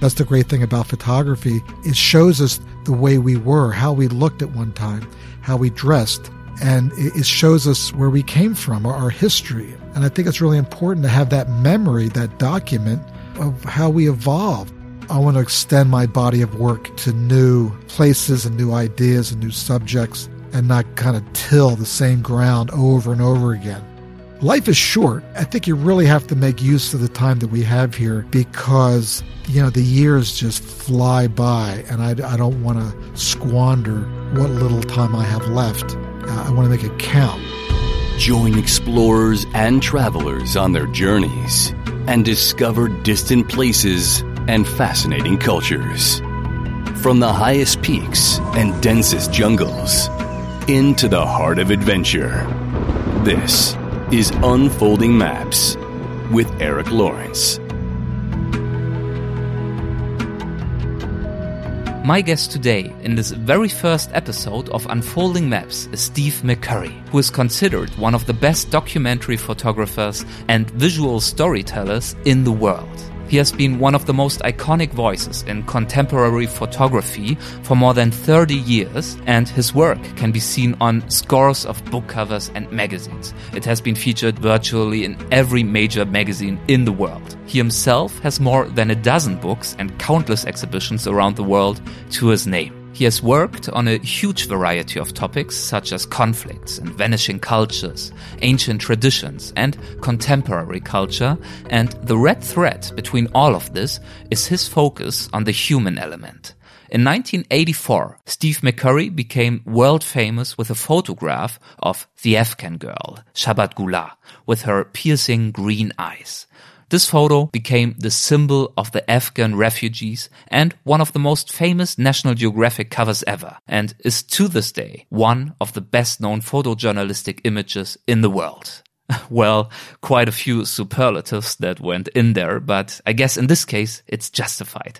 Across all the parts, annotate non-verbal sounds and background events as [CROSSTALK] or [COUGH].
That's the great thing about photography. It shows us the way we were, how we looked at one time, how we dressed, and it shows us where we came from, our history. And I think it's really important to have that memory, that document of how we evolved. I want to extend my body of work to new places and new ideas and new subjects and not kind of till the same ground over and over again. Life is short. I think you really have to make use of the time that we have here because, you know, the years just fly by and I, I don't want to squander what little time I have left. Uh, I want to make it count. Join explorers and travelers on their journeys and discover distant places and fascinating cultures. From the highest peaks and densest jungles into the heart of adventure. This is Unfolding Maps with Eric Lawrence. My guest today in this very first episode of Unfolding Maps is Steve McCurry, who is considered one of the best documentary photographers and visual storytellers in the world. He has been one of the most iconic voices in contemporary photography for more than 30 years, and his work can be seen on scores of book covers and magazines. It has been featured virtually in every major magazine in the world. He himself has more than a dozen books and countless exhibitions around the world to his name. He has worked on a huge variety of topics such as conflicts and vanishing cultures, ancient traditions and contemporary culture, and the red thread between all of this is his focus on the human element. In 1984, Steve McCurry became world famous with a photograph of the Afghan girl, Sharbat Gula, with her piercing green eyes. This photo became the symbol of the Afghan refugees and one of the most famous National Geographic covers ever, and is to this day one of the best known photojournalistic images in the world. [LAUGHS] well, quite a few superlatives that went in there, but I guess in this case it's justified.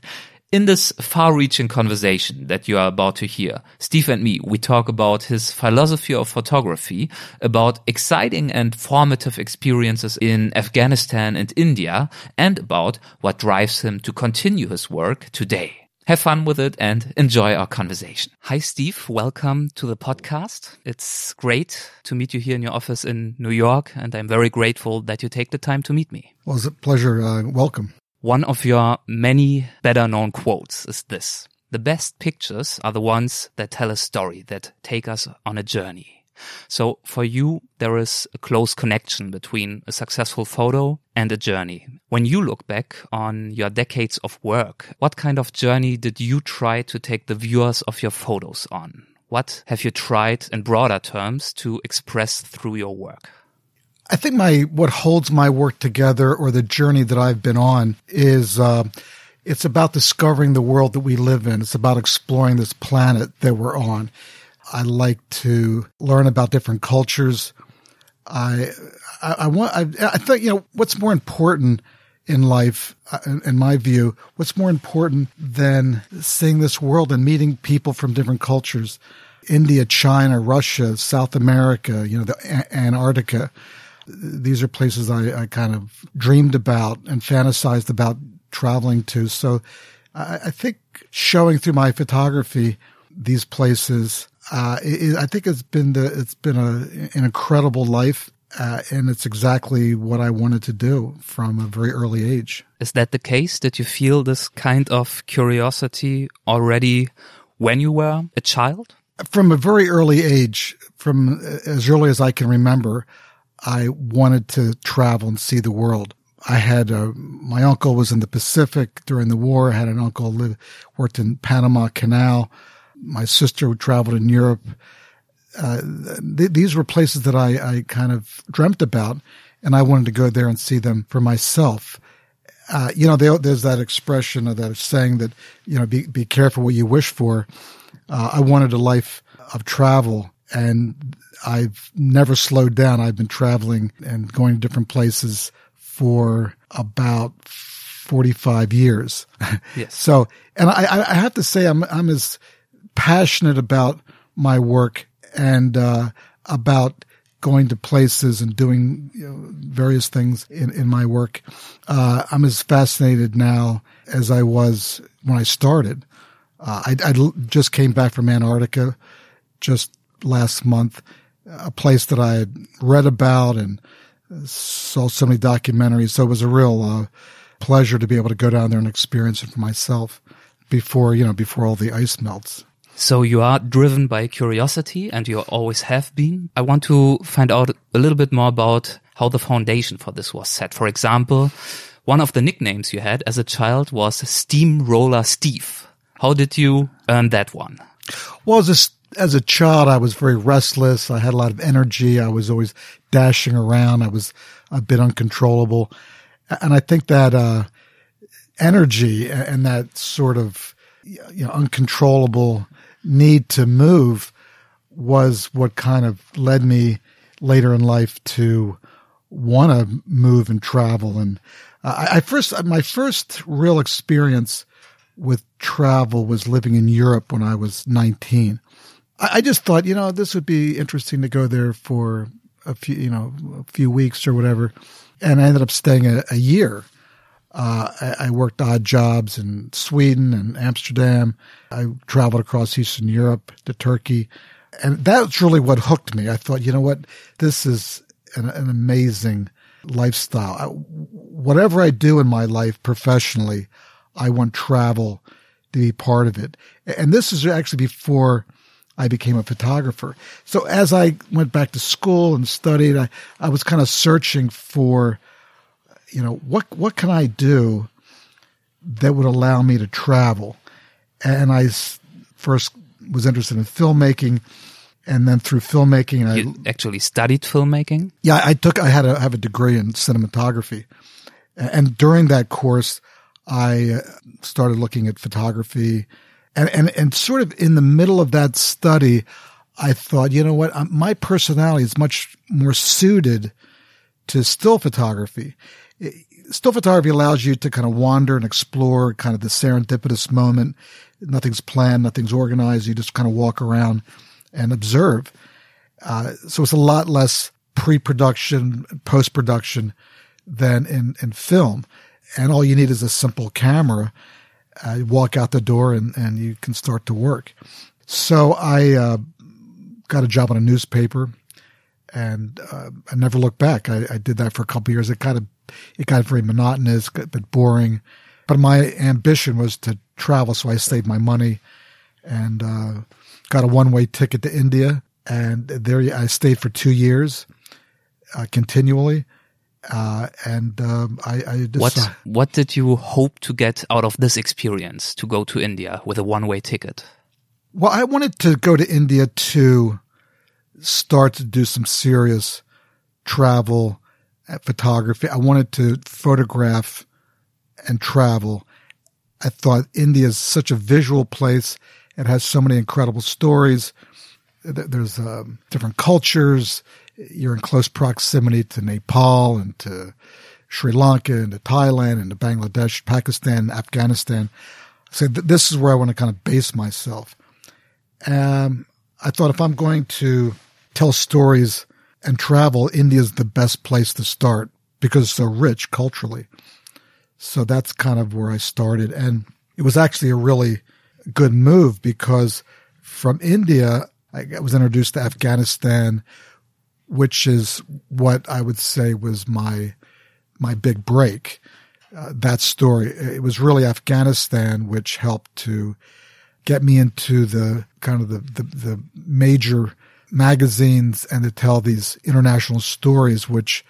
In this far-reaching conversation that you are about to hear, Steve and me, we talk about his philosophy of photography, about exciting and formative experiences in Afghanistan and India, and about what drives him to continue his work today. Have fun with it and enjoy our conversation. Hi, Steve. Welcome to the podcast. It's great to meet you here in your office in New York, and I'm very grateful that you take the time to meet me. Well, it's a pleasure. Uh, welcome. One of your many better known quotes is this. The best pictures are the ones that tell a story, that take us on a journey. So for you, there is a close connection between a successful photo and a journey. When you look back on your decades of work, what kind of journey did you try to take the viewers of your photos on? What have you tried in broader terms to express through your work? I think my what holds my work together or the journey that I've been on is uh, it's about discovering the world that we live in. It's about exploring this planet that we're on. I like to learn about different cultures. I I, I want I, I think you know what's more important in life, uh, in, my view, what's more important than seeing this world and meeting people from different cultures. India, China, Russia, South America, you know, the Antarctica these are places I, I kind of dreamed about and fantasized about traveling to. So I, I think showing through my photography these places, uh, it, I think it's been the, it's been a, an incredible life. Uh, and it's exactly what I wanted to do from a very early age. Is that the case? Did you feel this kind of curiosity already when you were a child? From a very early age, from as early as I can remember, I wanted to travel and see the world. I had a, my uncle was in the Pacific during the war. I had an uncle who worked in Panama Canal. My sister traveled in Europe. Uh, th- these were places that I, I kind of dreamt about, and I wanted to go there and see them for myself. Uh, you know, they, there's that expression or that saying that, you know, be, be careful what you wish for. Uh, I wanted a life of travel and I've never slowed down. I've been traveling and going to different places for about 45 years. [LAUGHS] Yes. so, and I, I have to say, I'm, I'm as passionate about my work and, uh, about going to places and doing you know, various things in, in my work. Uh, I'm as fascinated now as I was when I started. Uh, I, I just came back from Antarctica just last month, a place that I had read about and saw so many documentaries. So it was a real uh, pleasure to be able to go down there and experience it for myself before, you know, before all the ice melts. So you are driven by curiosity and you always have been. I want to find out a little bit more about how the foundation for this was set. For example, one of the nicknames you had as a child was Steamroller Steve. How did you earn that one? Well, as a, as a child, I was very restless. I had a lot of energy. I was always dashing around. I was a bit uncontrollable. And I think that, uh, energy and that sort of, you know, uncontrollable need to move was what kind of led me later in life to want to move and travel. And I first, my first real experience with travel was living in Europe when I was 19. I just thought, you know, this would be interesting to go there for a few, you know, a few weeks or whatever. And I ended up staying a, a year. Uh, I, I, worked odd jobs in Sweden and Amsterdam. I traveled across Eastern Europe to Turkey. And that's really what hooked me. I thought, you know what? This is an, an amazing lifestyle. I, whatever I do in my life professionally, I want travel to be part of it. And this is actually before I became a photographer. So as I went back to school and studied, I, I was kind of searching for you know, what, what can I do that would allow me to travel? And I first was interested in filmmaking and then through filmmaking, you I actually studied filmmaking. Yeah, I took. I had a have a degree in cinematography, and during that course, I uh, started looking at photography, and and and sort of in the middle of that study, I thought, you know what, my personality is much more suited to still photography, still photography allows you to kind of wander and explore kind of the serendipitous moment. Nothing's planned, nothing's organized. You just kind of walk around and observe. Uh, so it's a lot less pre-production, post-production than in, in film. And all you need is a simple camera. Uh, walk out the door and, and you can start to work. So I uh, got a job on a newspaper and uh, I never looked back. I, I, did that for a couple years. It kind of it got very monotonous, but boring. But my ambition was to travel, so I saved my money and uh, got a one-way ticket to India. And there I stayed for two years, uh, continually. Uh, and um, I, I just, what what did you hope to get out of this experience to go to India with a one-way ticket? Well, I wanted to go to India to start to do some serious travel photography. I wanted to photograph and travel. I thought India is such a visual place. It has so many incredible stories. There's um, different cultures. You're in close proximity to Nepal and to Sri Lanka and to Thailand and to Bangladesh, Pakistan, Afghanistan. So th- this is where I want to kind of base myself. Um, I thought if I'm going to tell stories and travel, India is the best place to start because it's so rich culturally. So that's kind of where I started. And it was actually a really good move because from India, I was introduced to Afghanistan, which is what I would say was my, my big break. Uh, that story. It was really Afghanistan which helped to get me into the kind of the, the, the major magazines and to tell these international stories, which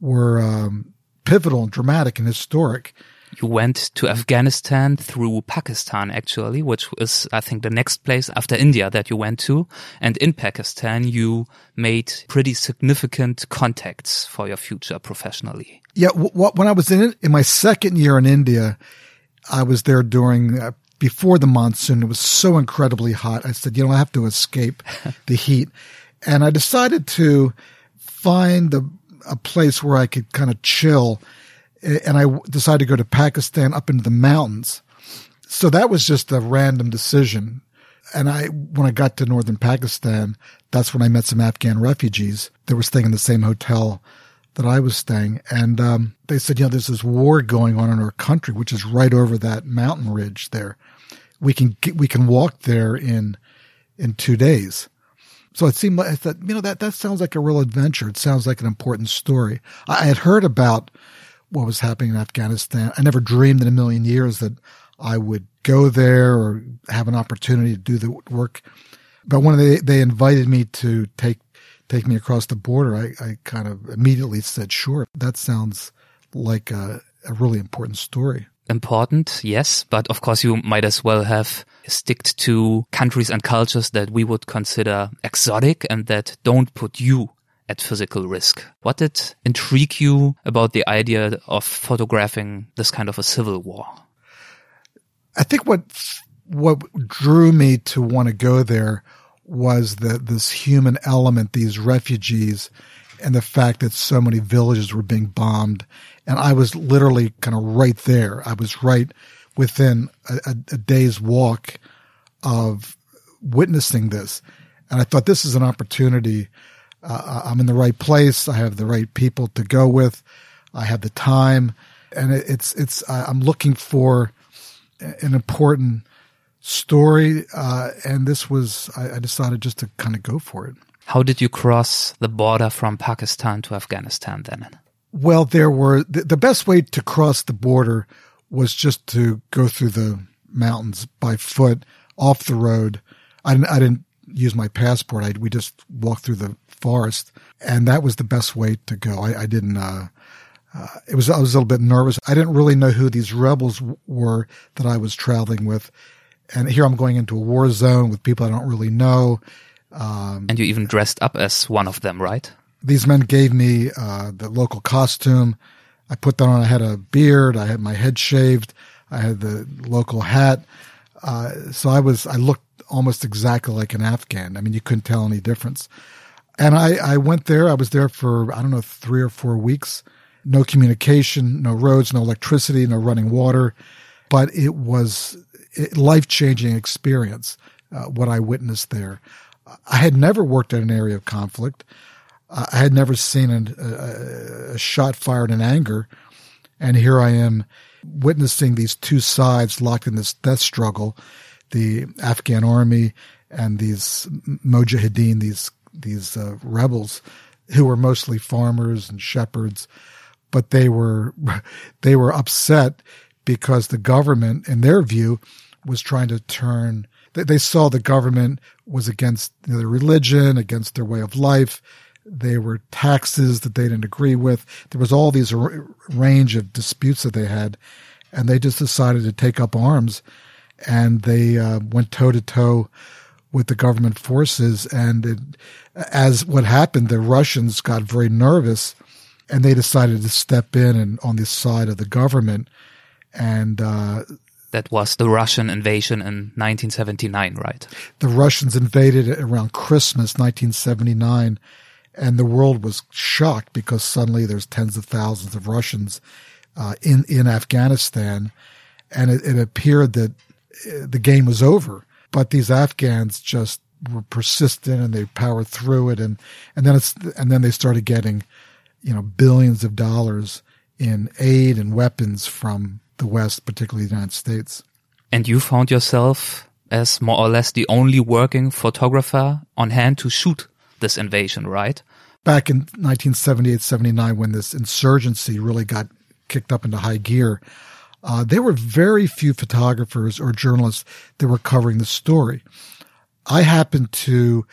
were um, pivotal and dramatic and historic. You went to Afghanistan through Pakistan, actually, which is, I think, the next place after India that you went to. And in Pakistan, you made pretty significant contacts for your future professionally. Yeah. When I was in, in my second year in India, I was there during uh, before the monsoon. It was so incredibly hot. I said, you know, I have to escape [LAUGHS] the heat. And I decided to find a, a place where I could kind of chill. And I decided to go to Pakistan up into the mountains. So that was just a random decision. and I, when I got to northern Pakistan, that's when I met some Afghan refugees that were staying in the same hotel that I was staying. And um, they said, you know, there's this war going on in our country, which is right over that mountain ridge there. We can get, we can walk there in in two days. So it seemed like I thought, you know, that that sounds like a real adventure. It sounds like an important story. I had heard about what was happening in Afghanistan. I never dreamed in a million years that I would go there or have an opportunity to do the work. But when they, they invited me to take take me across the border, I, I kind of immediately said, sure, that sounds like a, a really important story. Important, yes, but of course you might as well have sticked to countries and cultures that we would consider exotic and that don't put you at physical risk. What did intrigue you about the idea of photographing this kind of a civil war? I think what what drew me to want to go there was that this human element, these refugees, and the fact that so many villages were being bombed. And I was literally kind of right there. I was right within a, a, a day's walk of witnessing this. And I thought this is an opportunity. Uh, I'm in the right place. I have the right people to go with. I have the time and it, it's, it's, uh, I'm looking for an important story. Uh, and this was, I, I decided just to kind of go for it. How did you cross the border from Pakistan to Afghanistan then? Well, there were the, the best way to cross the border was just to go through the mountains by foot off the road. I didn't, I didn't use my passport. I, we just walked through the forest and that was the best way to go. I, I didn't, uh, uh, it was, I was a little bit nervous. I didn't really know who these rebels were that I was traveling with. And here I'm going into a war zone with people I don't really know. Um, and you even dressed up as one of them, right? These men gave me uh, the local costume. I put that on. I had a beard. I had my head shaved. I had the local hat. Uh, so I was, I looked almost exactly like an Afghan. I mean, you couldn't tell any difference. And I, I went there. I was there for, I don't know, three or four weeks. No communication, no roads, no electricity, no running water. But it was a life changing experience, uh, what I witnessed there. I had never worked in an area of conflict. I had never seen a, a, a, shot fired in anger. And here I am witnessing these two sides locked in this death struggle, the Afghan army and these mujahideen, these, these uh, rebels who were mostly farmers and shepherds, but they were, [LAUGHS] they were upset because the government, in their view, was trying to turn they saw the government was against their religion, against their way of life. They were taxes that they didn't agree with. There was all these range of disputes that they had, and they just decided to take up arms, and they uh, went toe to toe with the government forces. And it, as what happened, the Russians got very nervous, and they decided to step in and on the side of the government, and uh, that was the Russian invasion in 1979, right? The Russians invaded around Christmas 1979, and the world was shocked because suddenly there's tens of thousands of Russians uh, in in Afghanistan, and it, it appeared that uh, the game was over. But these Afghans just were persistent and they powered through it, and and then it's and then they started getting, you know, billions of dollars in aid and weapons from the West, particularly the United States. And you found yourself as more or less the only working photographer on hand to shoot this invasion, right? Back in 1978, 79, when this insurgency really got kicked up into high gear, uh, there were very few photographers or journalists that were covering the story. I happened to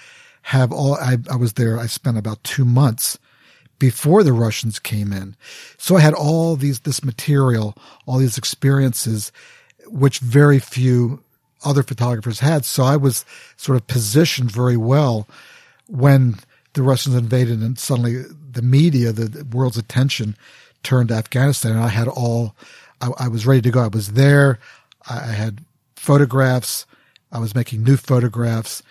have all, I, I was there, I spent about two months before the Russians came in. So I had all these, this material, all these experiences, which very few other photographers had. So I was sort of positioned very well when the Russians invaded and suddenly the media, the, the world's attention turned to Afghanistan. And I had all, I, I was ready to go. I was there. I, I had photographs. I was making new photographs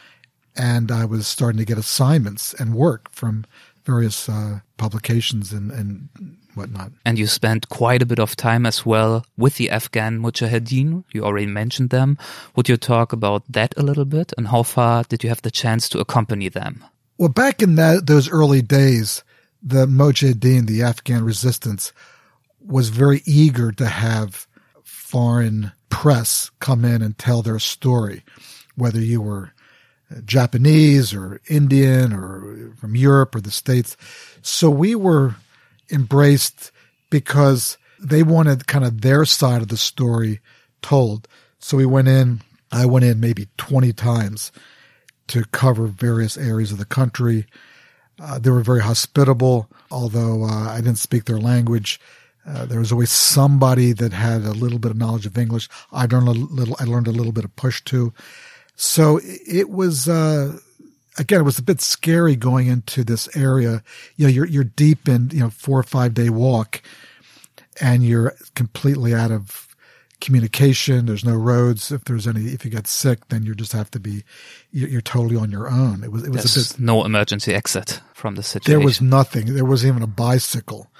and I was starting to get assignments and work from various uh, publications and, and whatnot. And you spent quite a bit of time as well with the Afghan Mujahideen. You already mentioned them. Would you talk about that a little bit? And how far did you have the chance to accompany them? Well, back in that, those early days, the Mujahideen, the Afghan resistance, was very eager to have foreign press come in and tell their story, whether you were Japanese or Indian or from Europe or the States. So we were embraced because they wanted kind of their side of the story told. So we went in, I went in maybe 20 times to cover various areas of the country. Uh, they were very hospitable, although uh, I didn't speak their language. Uh, there was always somebody that had a little bit of knowledge of English. I learned a little. I learned a little bit of Pashto. So it was, uh, again, it was a bit scary going into this area. You know, you're, you're deep in, you know, four or five day walk and you're completely out of communication. There's no roads. If there's any, if you get sick, then you just have to be, you're, you're totally on your own. It was, it was There's a bit, no emergency exit from the situation. there was nothing. There wasn't even a bicycle.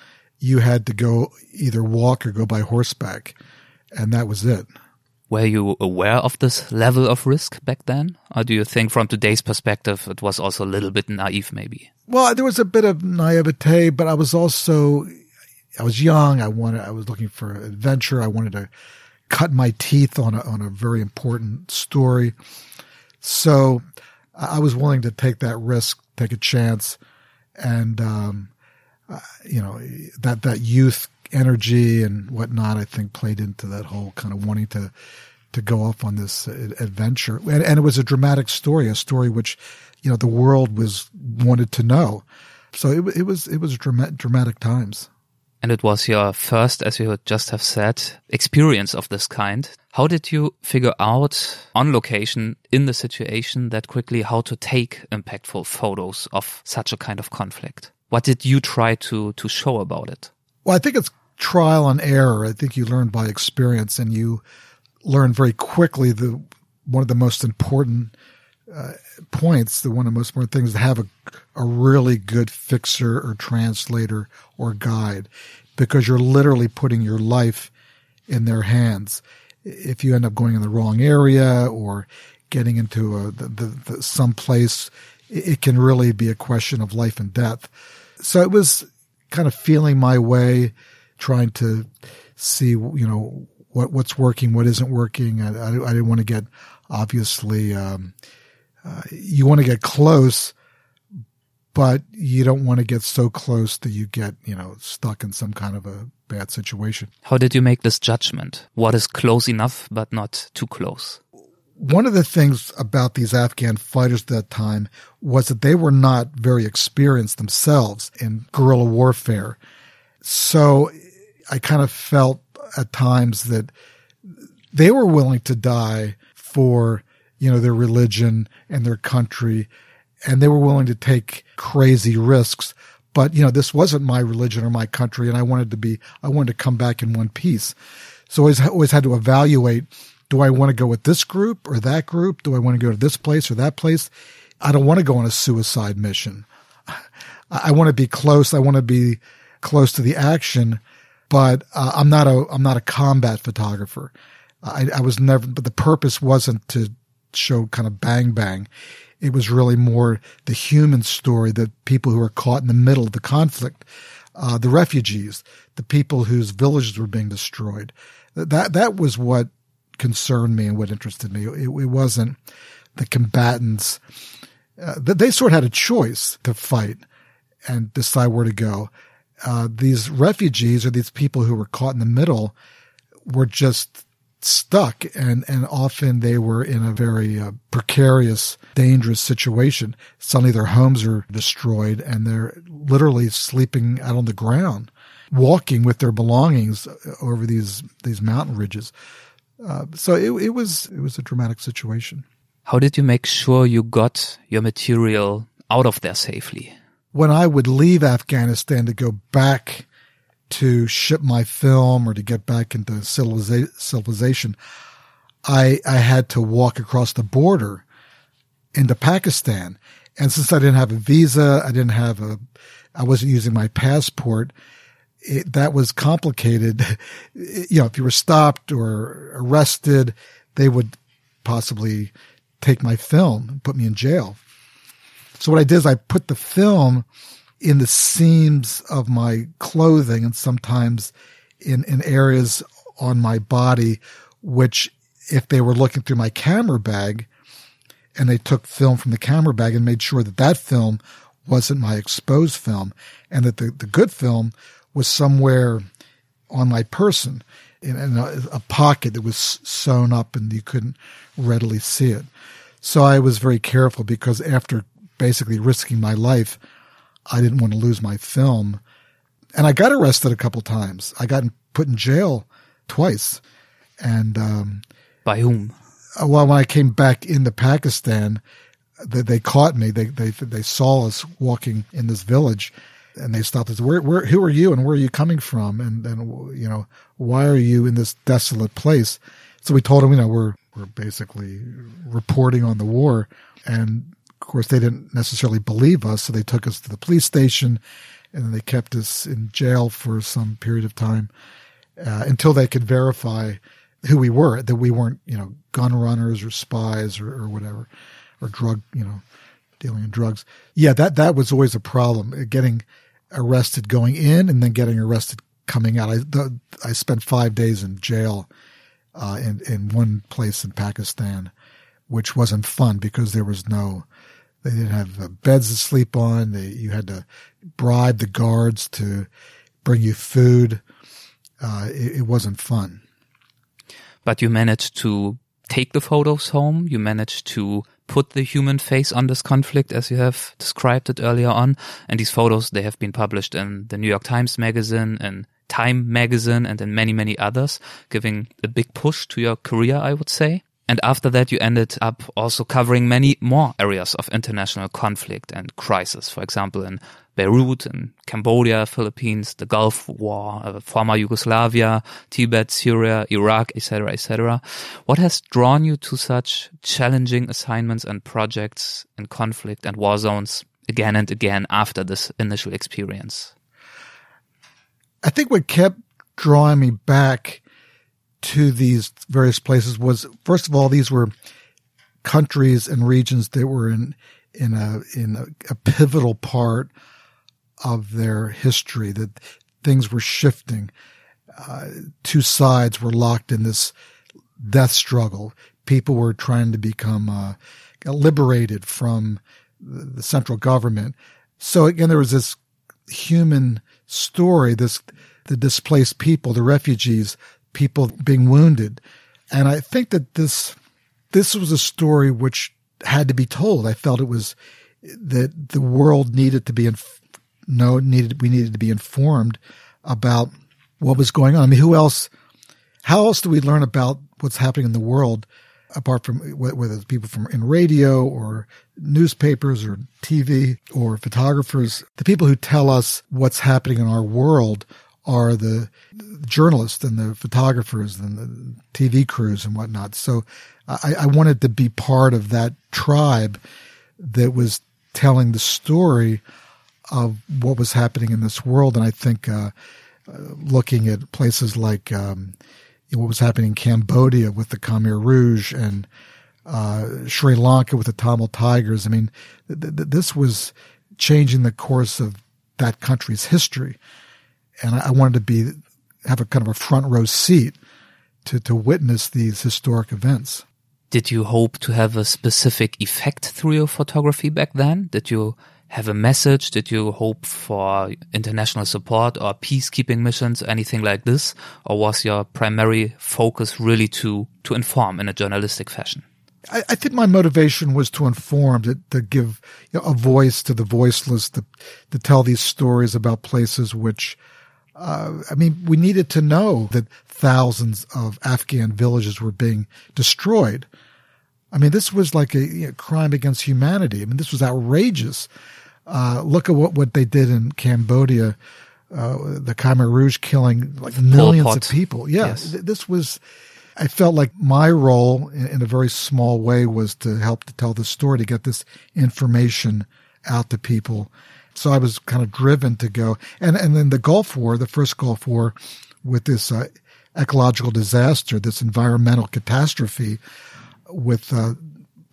You had to go either walk or go by horseback. And that was it. Were you aware of this level of risk back then? Or do you think from today's perspective it was also a little bit naive maybe? Well, there was a bit of naivete, but I was also, I was young. I wanted, I was looking for adventure. I wanted to cut my teeth on a, on a very important story. So I was willing to take that risk, take a chance. And, um, uh, you know, that, that youth energy and whatnot, I think played into that whole kind of wanting to, to go off on this adventure. And, and it was a dramatic story, a story which, you know, the world was wanted to know. So it, it was, it was dramatic, dramatic times. And it was your first, as you just have said, experience of this kind. How did you figure out on location in the situation that quickly how to take impactful photos of such a kind of conflict? What did you try to, to show about it? Well, I think it's trial and error. I think you learn by experience and you learn very quickly the, one of the most important uh, points, the one of the most important things to have a, a really good fixer or translator or guide because you're literally putting your life in their hands. If you end up going in the wrong area or getting into a, the, the, the, some place, it can really be a question of life and death. So it was kind of feeling my way, trying to see, you know, what, what's working, what isn't working. I, I, I didn't want to get, obviously, um, uh, you want to get close, but you don't want to get so close that you get, you know, stuck in some kind of a bad situation. How did you make this judgment? What is close enough, but not too close? One of the things about these Afghan fighters at that time was that they were not very experienced themselves in guerrilla warfare. So I kind of felt at times that they were willing to die for, you know, their religion and their country. And they were willing to take crazy risks. But, you know, this wasn't my religion or my country. And I wanted to be, I wanted to come back in one piece. So I always, always had to evaluate, do I want to go with this group or that group? Do I want to go to this place or that place? I don't want to go on a suicide mission. I want to be close. I want to be close to the action but uh, I'm not a I'm not a combat photographer. I, I was never, but the purpose wasn't to show kind of bang bang. It was really more the human story, the people who are caught in the middle of the conflict, uh, the refugees, the people whose villages were being destroyed. That that was what concerned me and what interested me. It, it wasn't the combatants. Uh, they sort of had a choice to fight and decide where to go uh, these refugees or these people who were caught in the middle were just stuck and, and often they were in a very uh, precarious, dangerous situation. Suddenly their homes are destroyed and they're literally sleeping out on the ground, walking with their belongings over these, these mountain ridges. Uh, so it, it was, it was a dramatic situation. How did you make sure you got your material out of there safely? when I would leave Afghanistan to go back to ship my film or to get back into civilization, I, I had to walk across the border into Pakistan. And since I didn't have a visa, I didn't have a I wasn't using my passport. It, that was complicated. [LAUGHS] you know, if you were stopped or arrested, they would possibly take my film and put me in jail. So what I did is I put the film in the seams of my clothing and sometimes in, in areas on my body, which if they were looking through my camera bag and they took film from the camera bag and made sure that that film wasn't my exposed film and that the, the good film was somewhere on my person in, in a, a, pocket that was sewn up and you couldn't readily see it. So I was very careful because after basically risking my life, I didn't want to lose my film. And I got arrested a couple times. I got put in jail twice. And, um, by whom? Uh, well, when I came back into Pakistan, they, they caught me. They, they, they saw us walking in this village and they stopped us. Where, where, who are you and where are you coming from? And, and, you know, why are you in this desolate place? So we told them, you know, we're, we're basically reporting on the war. And of course, they didn't necessarily believe us. So they took us to the police station and then they kept us in jail for some period of time uh, until they could verify who we were, that we weren't, you know, gun runners or spies or, or whatever, or drug, you know, dealing in drugs. Yeah, that, that was always a problem, uh, getting arrested going in and then getting arrested coming out. I, the, I spent five days in jail, uh, in, in one place in Pakistan, which wasn't fun because there was no, they didn't have uh, beds to sleep on. They, you had to bribe the guards to bring you food. Uh, it, it wasn't fun but you managed to take the photos home. You managed to put the human face on this conflict as you have described it earlier on. And these photos, they have been published in the New York Times magazine and Time magazine and in many, many others, giving a big push to your career, I would say. And after that, you ended up also covering many more areas of international conflict and crisis. For example, in Beirut, in Cambodia, Philippines, the Gulf War, uh, former Yugoslavia, Tibet, Syria, Iraq, etc., etc. What has drawn you to such challenging assignments and projects in conflict and war zones again and again after this initial experience? I think what kept drawing me back to these various places was first of all these were countries and regions that were in in a in a, a pivotal part of their history that things were shifting uh, two sides were locked in this death struggle people were trying to become uh, liberated from the central government so again there was this human story this the displaced people the refugees people being wounded. And I think that this, this was a story which had to be told. I felt it was that the world needed to be, inf- no, needed, we needed to be informed about what was going on. I mean, who else, how else do we learn about what's happening in the world apart from whether it's people from in radio or newspapers or TV or photographers, the people who tell us what's happening in our world are the journalists and the photographers and the TV crews and whatnot. So I, I wanted to be part of that tribe that was telling the story of what was happening in this world. And I think uh, uh, looking at places like um, what was happening in Cambodia with the Khmer Rouge and uh, Sri Lanka with the Tamil Tigers. I mean, th- th- this was changing the course of that country's history and I, I wanted to be have a kind of a front row seat to to witness these historic events. Did you hope to have a specific effect through your photography back then? Did you have a message? Did you hope for international support or peacekeeping missions, anything like this? Or was your primary focus really to, to inform in a journalistic fashion? I, I think my motivation was to inform, to, to give you know, a voice to the voiceless, to, to tell these stories about places which uh, I mean, we needed to know that thousands of Afghan villages were being destroyed. I mean, this was like a you know, crime against humanity. I mean, this was outrageous. Uh, look at what, what they did in Cambodia, uh, the Khmer Rouge killing like millions of people. Yeah, yes. this was. I felt like my role in, in, a very small way was to help to tell the story, to get this information out to people, So I was kind of driven to go. And, and then the Gulf War, the first Gulf War with this uh, ecological disaster, this environmental catastrophe with uh,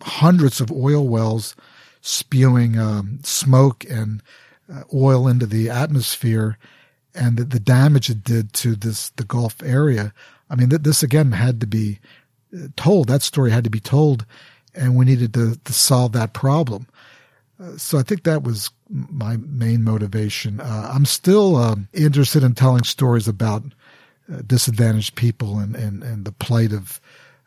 hundreds of oil wells spewing um, smoke and uh, oil into the atmosphere and the, the, damage it did to this the Gulf area. I mean, th- this again had to be uh, told. That story had to be told, and we needed to, to solve that problem. Uh, so I think that was my main motivation. Uh, I'm still um, interested in telling stories about uh, disadvantaged people and, and, and the plight of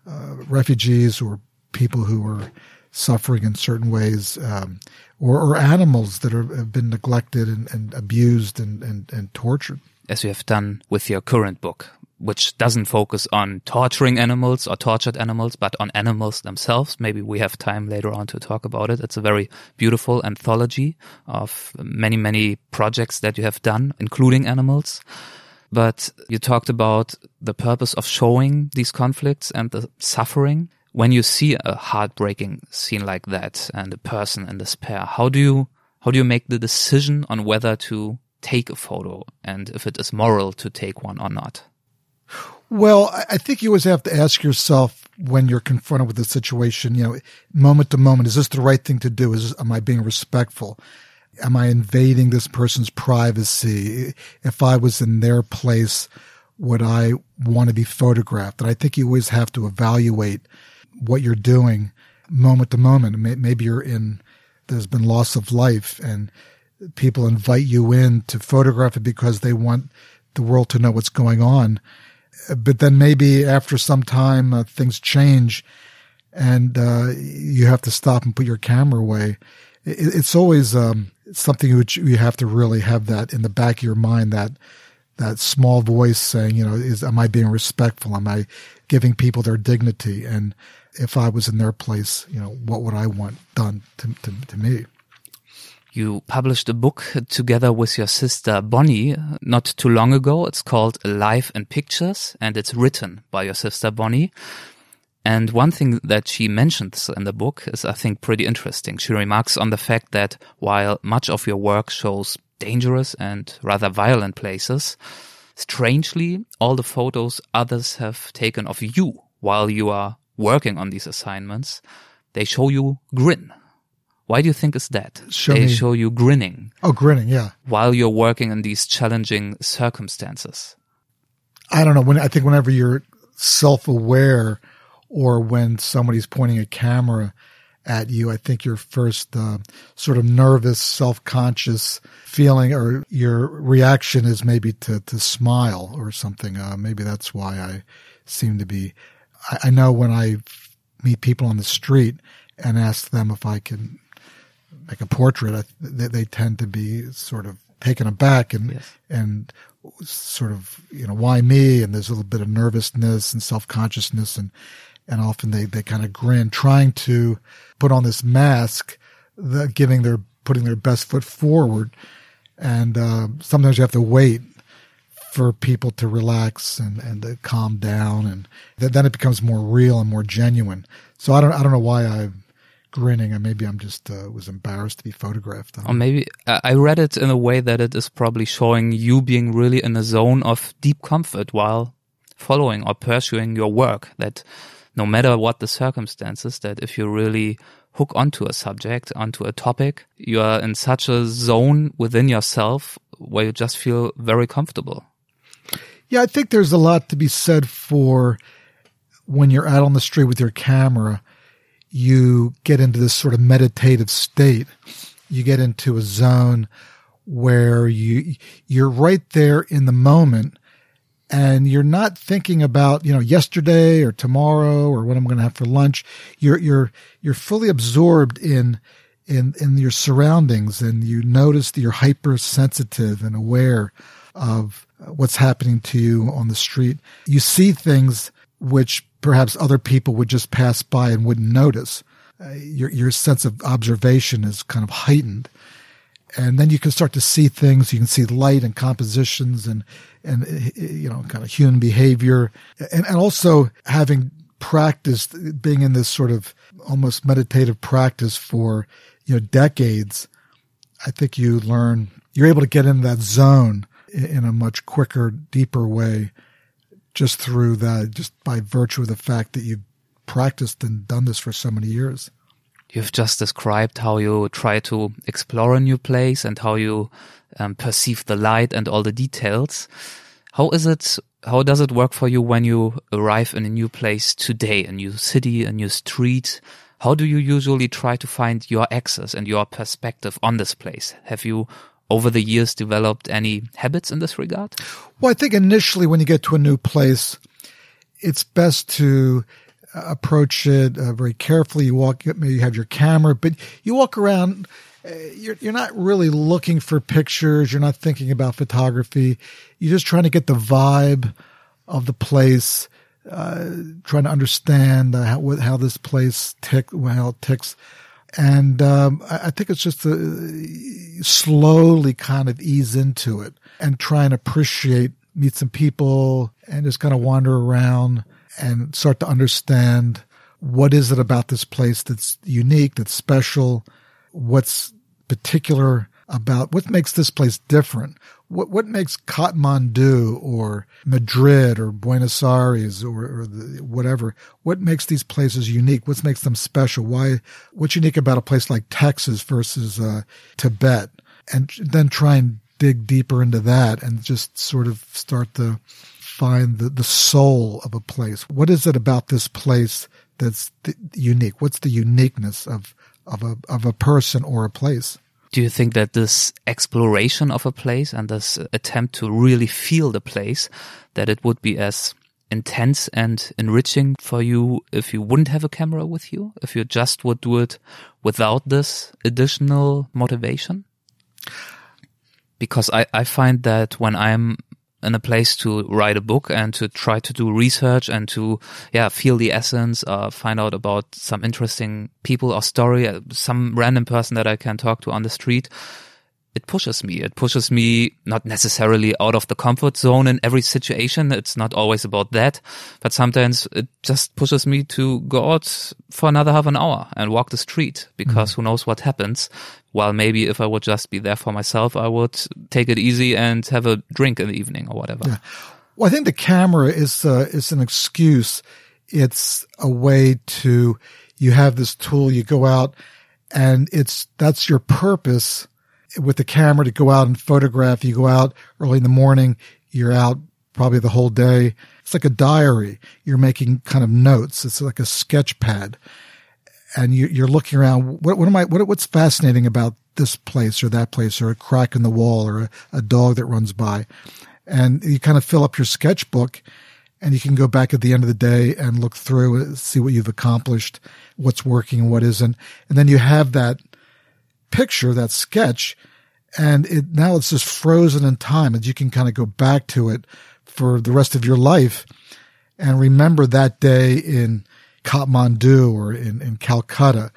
uh, refugees or people who are suffering in certain ways, um, or, or, animals that are, have been neglected and, and abused and, and, and tortured. As you have done with your current book, which doesn't focus on torturing animals or tortured animals, but on animals themselves. Maybe we have time later on to talk about it. It's a very beautiful anthology of many, many projects that you have done, including animals. But you talked about the purpose of showing these conflicts and the suffering when you see a heartbreaking scene like that and a person in despair, how do you how do you make the decision on whether to take a photo and if it is moral to take one or not? Well, I think you always have to ask yourself when you're confronted with a situation, you know, moment to moment, is this the right thing to do? Is am I being respectful? Am I invading this person's privacy? If I was in their place, would I want to be photographed? And I think you always have to evaluate what you're doing moment to moment. Maybe you're in, there's been loss of life and people invite you in to photograph it because they want the world to know what's going on. But then maybe after some time, uh, things change and uh, you have to stop and put your camera away. It, it's always um, something which you have to really have that in the back of your mind that that small voice saying, you know, is am I being respectful? Am I giving people their dignity? And if I was in their place, you know, what would I want done to, to, to me? You published a book together with your sister Bonnie not too long ago. It's called Life in Pictures and it's written by your sister Bonnie. And one thing that she mentions in the book is, I think, pretty interesting. She remarks on the fact that while much of your work shows dangerous and rather violent places, strangely, all the photos others have taken of you while you are working on these assignments, they show you grin. Why do you think is that? Show they me. show you grinning. Oh, grinning, yeah. While you're working in these challenging circumstances. I don't know. When I think whenever you're self-aware, or when somebody's pointing a camera at you, I think your first uh, sort of nervous, self-conscious feeling or your reaction is maybe to to smile or something. Uh, maybe that's why I seem to be I, I know when I meet people on the street and ask them if I can make a portrait, I, they, they, tend to be sort of taken aback and yes. and sort of you know why me? And there's a little bit of nervousness and self consciousness, and and often they they kind of grin, trying to put on this mask, the, giving their putting their best foot forward, and uh, sometimes you have to wait for people to relax and, and to calm down and th- then it becomes more real and more genuine. So I don't, I don't know why I'm grinning and maybe I'm just, uh, was embarrassed to be photographed. Or maybe uh, I read it in a way that it is probably showing you being really in a zone of deep comfort while following or pursuing your work that no matter what the circumstances, that if you really hook onto a subject, onto a topic, you are in such a zone within yourself where you just feel very comfortable. Yeah, I think there's a lot to be said for when you're out on the street with your camera, you get into this sort of meditative state. You get into a zone where you you're right there in the moment and you're not thinking about, you know, yesterday or tomorrow or what I'm going to have for lunch. You're you're you're fully absorbed in in in your surroundings and you notice that you're hypersensitive and aware of what's happening to you on the street. You see things which perhaps other people would just pass by and wouldn't notice. Uh, your your sense of observation is kind of heightened, and then you can start to see things. You can see light and compositions and and you know kind of human behavior, and and also having practiced being in this sort of almost meditative practice for you know decades I think you learn, you're able to get into that zone in a much quicker, deeper way just through that, just by virtue of the fact that you've practiced and done this for so many years. You've just described how you try to explore a new place and how you um, perceive the light and all the details. How is it? How does it work for you when you arrive in a new place today, a new city, a new street? How do you usually try to find your access and your perspective on this place? Have you over the years developed any habits in this regard? Well, I think initially when you get to a new place, it's best to uh, approach it uh, very carefully. You walk, maybe you have your camera, but you walk around. Uh, you're, you're not really looking for pictures. You're not thinking about photography. You're just trying to get the vibe of the place, uh, trying to understand uh, how, how this place tick, how it ticks and um, I think it's just to slowly kind of ease into it and try and appreciate, meet some people, and just kind of wander around and start to understand what is it about this place that's unique, that's special, what's particular about what makes this place different. What what makes Kathmandu or Madrid or Buenos Aires or, or the, whatever? What makes these places unique? What makes them special? Why? What's unique about a place like Texas versus uh, Tibet? And then try and dig deeper into that and just sort of start to find the, the soul of a place. What is it about this place that's unique? What's the uniqueness of of a of a person or a place? Do you think that this exploration of a place and this attempt to really feel the place, that it would be as intense and enriching for you if you wouldn't have a camera with you? If you just would do it without this additional motivation? Because I, I find that when I'm in a place to write a book and to try to do research and to yeah feel the essence uh, find out about some interesting people or story uh, some random person that i can talk to on the street it pushes me. It pushes me not necessarily out of the comfort zone in every situation. It's not always about that, but sometimes it just pushes me to go out for another half an hour and walk the street because mm. who knows what happens. While maybe if I would just be there for myself, I would take it easy and have a drink in the evening or whatever. Yeah. Well, I think the camera is, uh, is an excuse. It's a way to, you have this tool, you go out and it's, that's your purpose with the camera to go out and photograph. You go out early in the morning, you're out probably the whole day. It's like a diary. You're making kind of notes. It's like a sketch pad. And you, are looking around. What, what am I, what, what's fascinating about this place or that place or a crack in the wall or a, a dog that runs by? And you kind of fill up your sketchbook and you can go back at the end of the day and look through, and see what you've accomplished, what's working and what isn't. And then you have that picture, that sketch, and it now it's just frozen in time, and you can kind of go back to it for the rest of your life and remember that day in Kathmandu or in, in Calcutta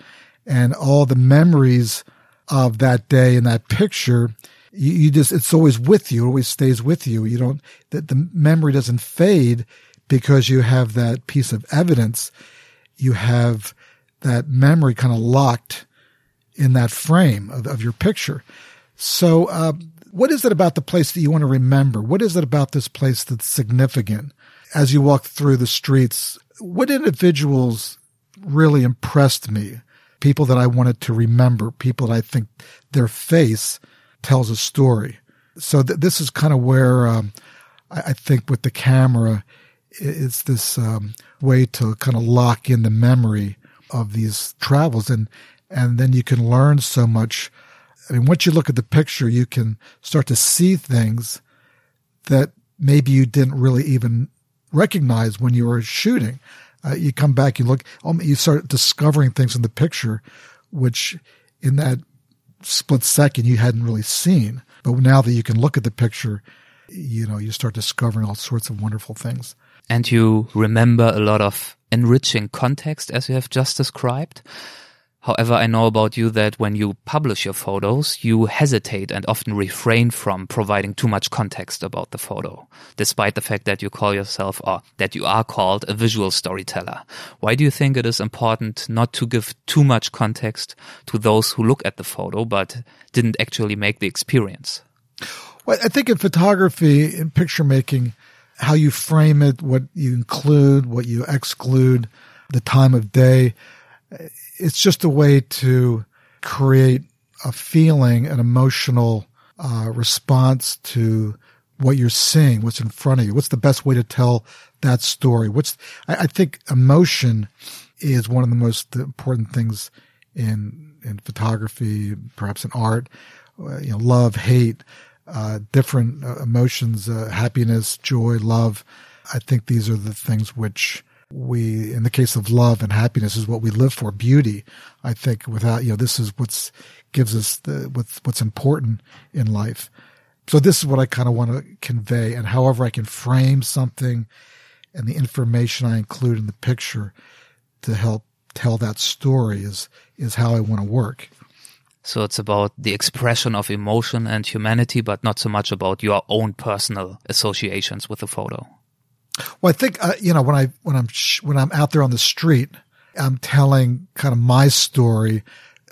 and all the memories of that day in that picture. You, you just, it's always with you. It always stays with you. You don't, that the memory doesn't fade because you have that piece of evidence. You have that memory kind of locked in that frame of, of your picture. So, uh, what is it about the place that you want to remember? What is it about this place that's significant? As you walk through the streets, what individuals really impressed me? People that I wanted to remember, people that I think their face tells a story. So th- this is kind of where um, I-, I, think with the camera, it's this um, way to kind of lock in the memory of these travels. And and then you can learn so much. I mean, once you look at the picture, you can start to see things that maybe you didn't really even recognize when you were shooting. Uh, you come back, you look, um, you start discovering things in the picture, which in that split second you hadn't really seen. But now that you can look at the picture, you know, you start discovering all sorts of wonderful things. And you remember a lot of enriching context as you have just described. However, I know about you that when you publish your photos, you hesitate and often refrain from providing too much context about the photo, despite the fact that you call yourself or that you are called a visual storyteller. Why do you think it is important not to give too much context to those who look at the photo but didn't actually make the experience? Well, I think in photography, in picture making, how you frame it, what you include, what you exclude, the time of day, it's just a way to create a feeling, an emotional uh, response to what you're seeing, what's in front of you. What's the best way to tell that story? What's I, I think emotion is one of the most important things in in photography, perhaps in art. Uh, you know, love, hate, uh, different uh, emotions, uh, happiness, joy, love. I think these are the things which we, in the case of love and happiness, is what we live for. Beauty, I think, without you know, this is what's gives us the what's what's important in life. So this is what I kind of want to convey, and however I can frame something, and the information I include in the picture to help tell that story is is how I want to work. So it's about the expression of emotion and humanity, but not so much about your own personal associations with the photo. Well, I think uh, you know when I when I'm sh- when I'm out there on the street, I'm telling kind of my story.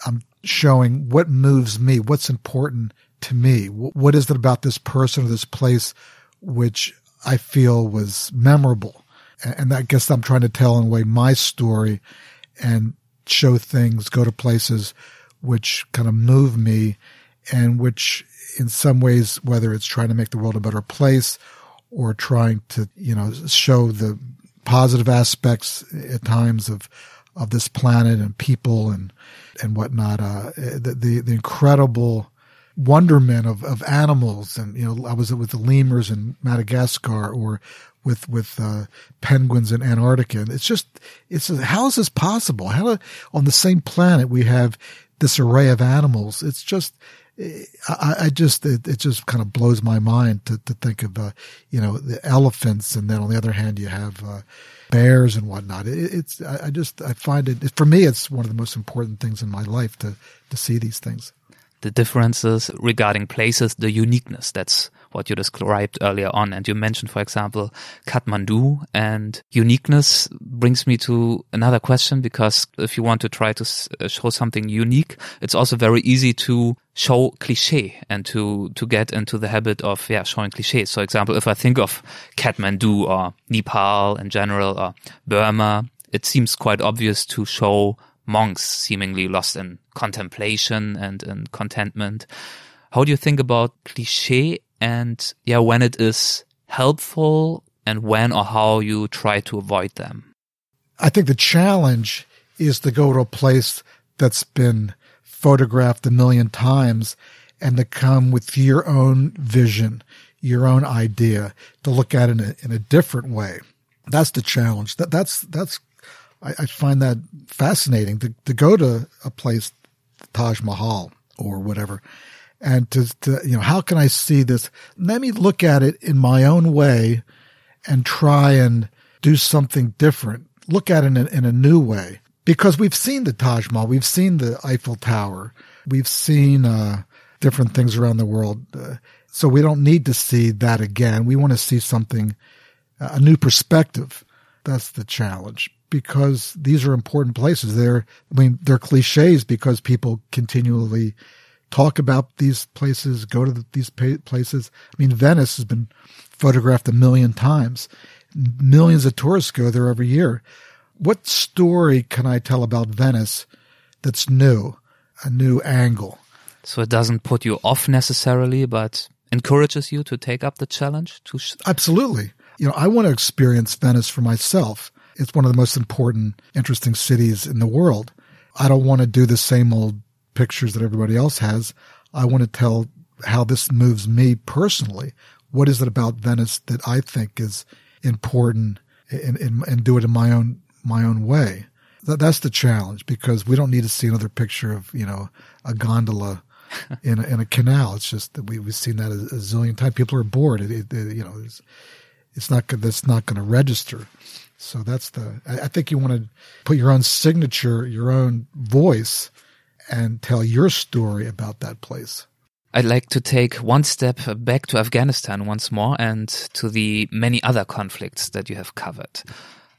I'm showing what moves me, what's important to me. What is it about this person or this place which I feel was memorable? And, and I guess I'm trying to tell in a way my story and show things, go to places which kind of move me and which in some ways, whether it's trying to make the world a better place or trying to, you know, show the positive aspects at times of, of this planet and people and, and whatnot. Uh, the, the, the incredible wonderment of, of animals. And, you know, I was with the lemurs in Madagascar or with, with, uh, penguins in Antarctica. And it's just, it's, how is this possible? How, on the same planet we have this array of animals? It's just, I, I just it, it, just kind of blows my mind to to think of uh, you know the elephants, and then on the other hand you have uh, bears and whatnot. It, it's I, I, just I find it for me it's one of the most important things in my life to to see these things. The differences regarding places, the uniqueness. That's what you described earlier on. And you mentioned, for example, Kathmandu and uniqueness brings me to another question because if you want to try to uh, show something unique, it's also very easy to show cliche and to, to get into the habit of, yeah, showing cliches. So example, if I think of Kathmandu or Nepal in general or Burma, it seems quite obvious to show monks seemingly lost in contemplation and in contentment. How do you think about cliche and yeah, when it is helpful and when or how you try to avoid them? I think the challenge is to go to a place that's been photographed a million times and to come with your own vision, your own idea, to look at it in a, in a different way. That's the challenge. That that's that's I, I find that fascinating to to go to a place, Taj Mahal or whatever, and to, to, you know, how can I see this? Let me look at it in my own way and try and do something different. Look at it in a, in a new way because we've seen the Taj Mahal, we've seen the Eiffel Tower, we've seen uh, different things around the world. Uh, so we don't need to see that again. We want to see something, a new perspective. That's the challenge because these are important places. They're, I mean, they're cliches because people continually talk about these places, go to the, these places. I mean, Venice has been photographed a million times. Millions of tourists go there every year. What story can I tell about Venice that's new, a new angle? So it doesn't put you off necessarily, but encourages you to take up the challenge to sh- Absolutely. You know, I want to experience Venice for myself. It's one of the most important, interesting cities in the world. I don't want to do the same old pictures that everybody else has. I want to tell how this moves me personally. What is it about Venice that I think is important and, and, and do it in my own, my own way? That, that's the challenge because we don't need to see another picture of, you know, a gondola [LAUGHS] in a, in a canal. It's just that we, we've seen that a, a zillion times. People are bored. It, it, it you know, it's, it's not, that's not going to register. So that's the, I think you want to put your own signature, your own voice and tell your story about that place. I'd like to take one step back to Afghanistan once more and to the many other conflicts that you have covered.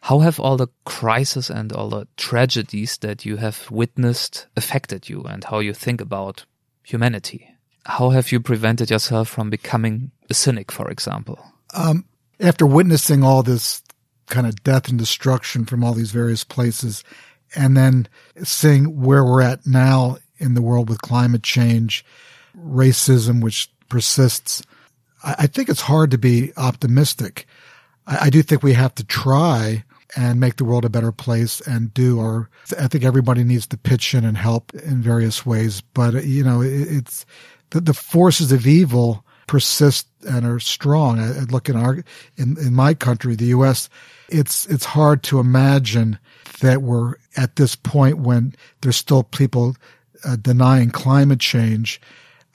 How have all the crises and all the tragedies that you have witnessed affected you and how you think about humanity? How have you prevented yourself from becoming a cynic, for example? Um, after witnessing all this kind of death and destruction from all these various places, and then seeing where we're at now in the world with climate change, racism, which persists, I, I think it's hard to be optimistic. I, I do think we have to try and make the world a better place and do our, I think everybody needs to pitch in and help in various ways. But, you know, it, it's the, the forces of evil persist and are strong. I look in our, in, in my country, the U.S., it's, it's hard to imagine that we're at this point when there's still people uh, denying climate change.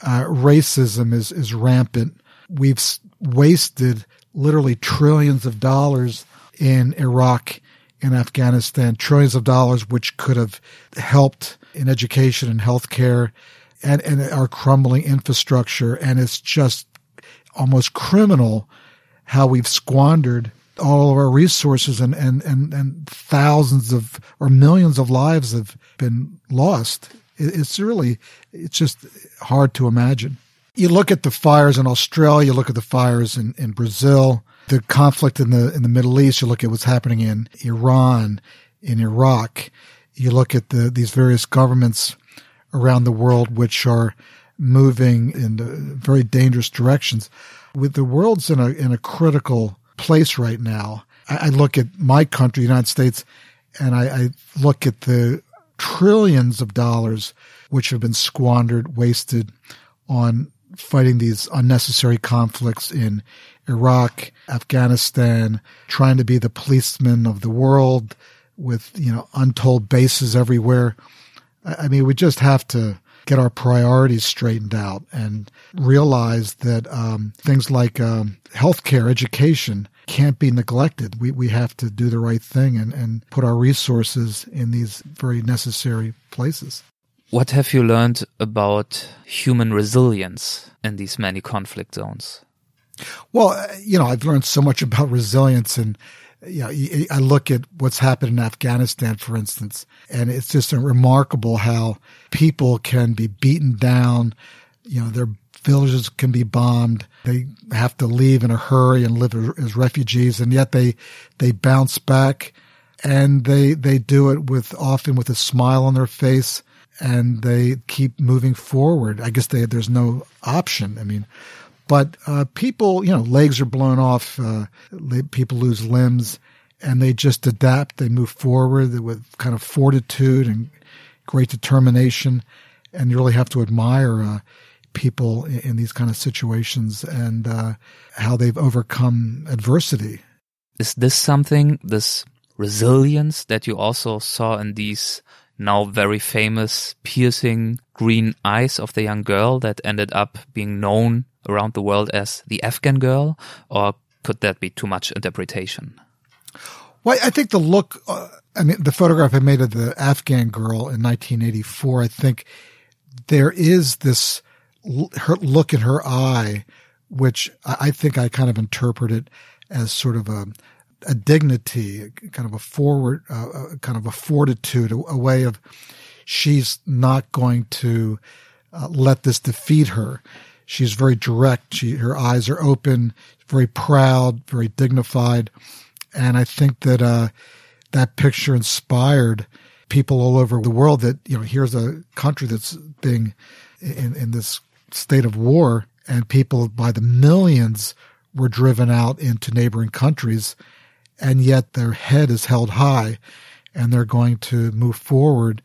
Uh, racism is, is rampant. We've wasted literally trillions of dollars in Iraq and Afghanistan, trillions of dollars which could have helped in education and healthcare and, and our crumbling infrastructure. And it's just almost criminal how we've squandered all of our resources and, and, and, and thousands of or millions of lives have been lost. It's really, it's just hard to imagine. You look at the fires in Australia, you look at the fires in, in Brazil, the conflict in the, in the Middle East, you look at what's happening in Iran, in Iraq, you look at the, these various governments around the world which are moving in very dangerous directions. With the world's in a, in a critical place right now. I, I look at my country, the United States, and I, I look at the trillions of dollars which have been squandered, wasted on fighting these unnecessary conflicts in Iraq, Afghanistan, trying to be the policeman of the world with, you know, untold bases everywhere. I mean, we just have to get our priorities straightened out and realize that um, things like um, healthcare, education can't be neglected. We, we have to do the right thing and, and put our resources in these very necessary places. What have you learned about human resilience in these many conflict zones? Well, uh, you know, I've learned so much about [LAUGHS] resilience and you know, I look at what's happened in Afghanistan, for instance, and it's just remarkable how people can be beaten down. You know, their villages can be bombed. They have to leave in a hurry and live as refugees, and yet they they bounce back, and they they do it with often with a smile on their face, and they keep moving forward. I guess they, there's no option. I mean, but uh, people, you know, legs are blown off, uh, people lose limbs, and they just adapt. They move forward with kind of fortitude and great determination. And you really have to admire uh, people in, in, these kind of situations and uh, how they've overcome adversity. Is this something, this resilience that you also saw in these now very famous piercing green eyes of the young girl that ended up being known around the world as the Afghan girl, or could that be too much interpretation? Well, I think the look, uh, I mean, the photograph I made of the Afghan girl in 1984, I think there is this her look in her eye, which I think I kind of interpret it as sort of a, a dignity, kind of a forward, uh, kind of a fortitude, a, a, way of she's not going to uh, let this defeat her. She's very direct. She, her eyes are open, very proud, very dignified. And I think that, uh, that picture inspired people all over the world that, you know, here's a country that's being in, in this state of war and people by the millions were driven out into neighboring countries and yet their head is held high and they're going to move forward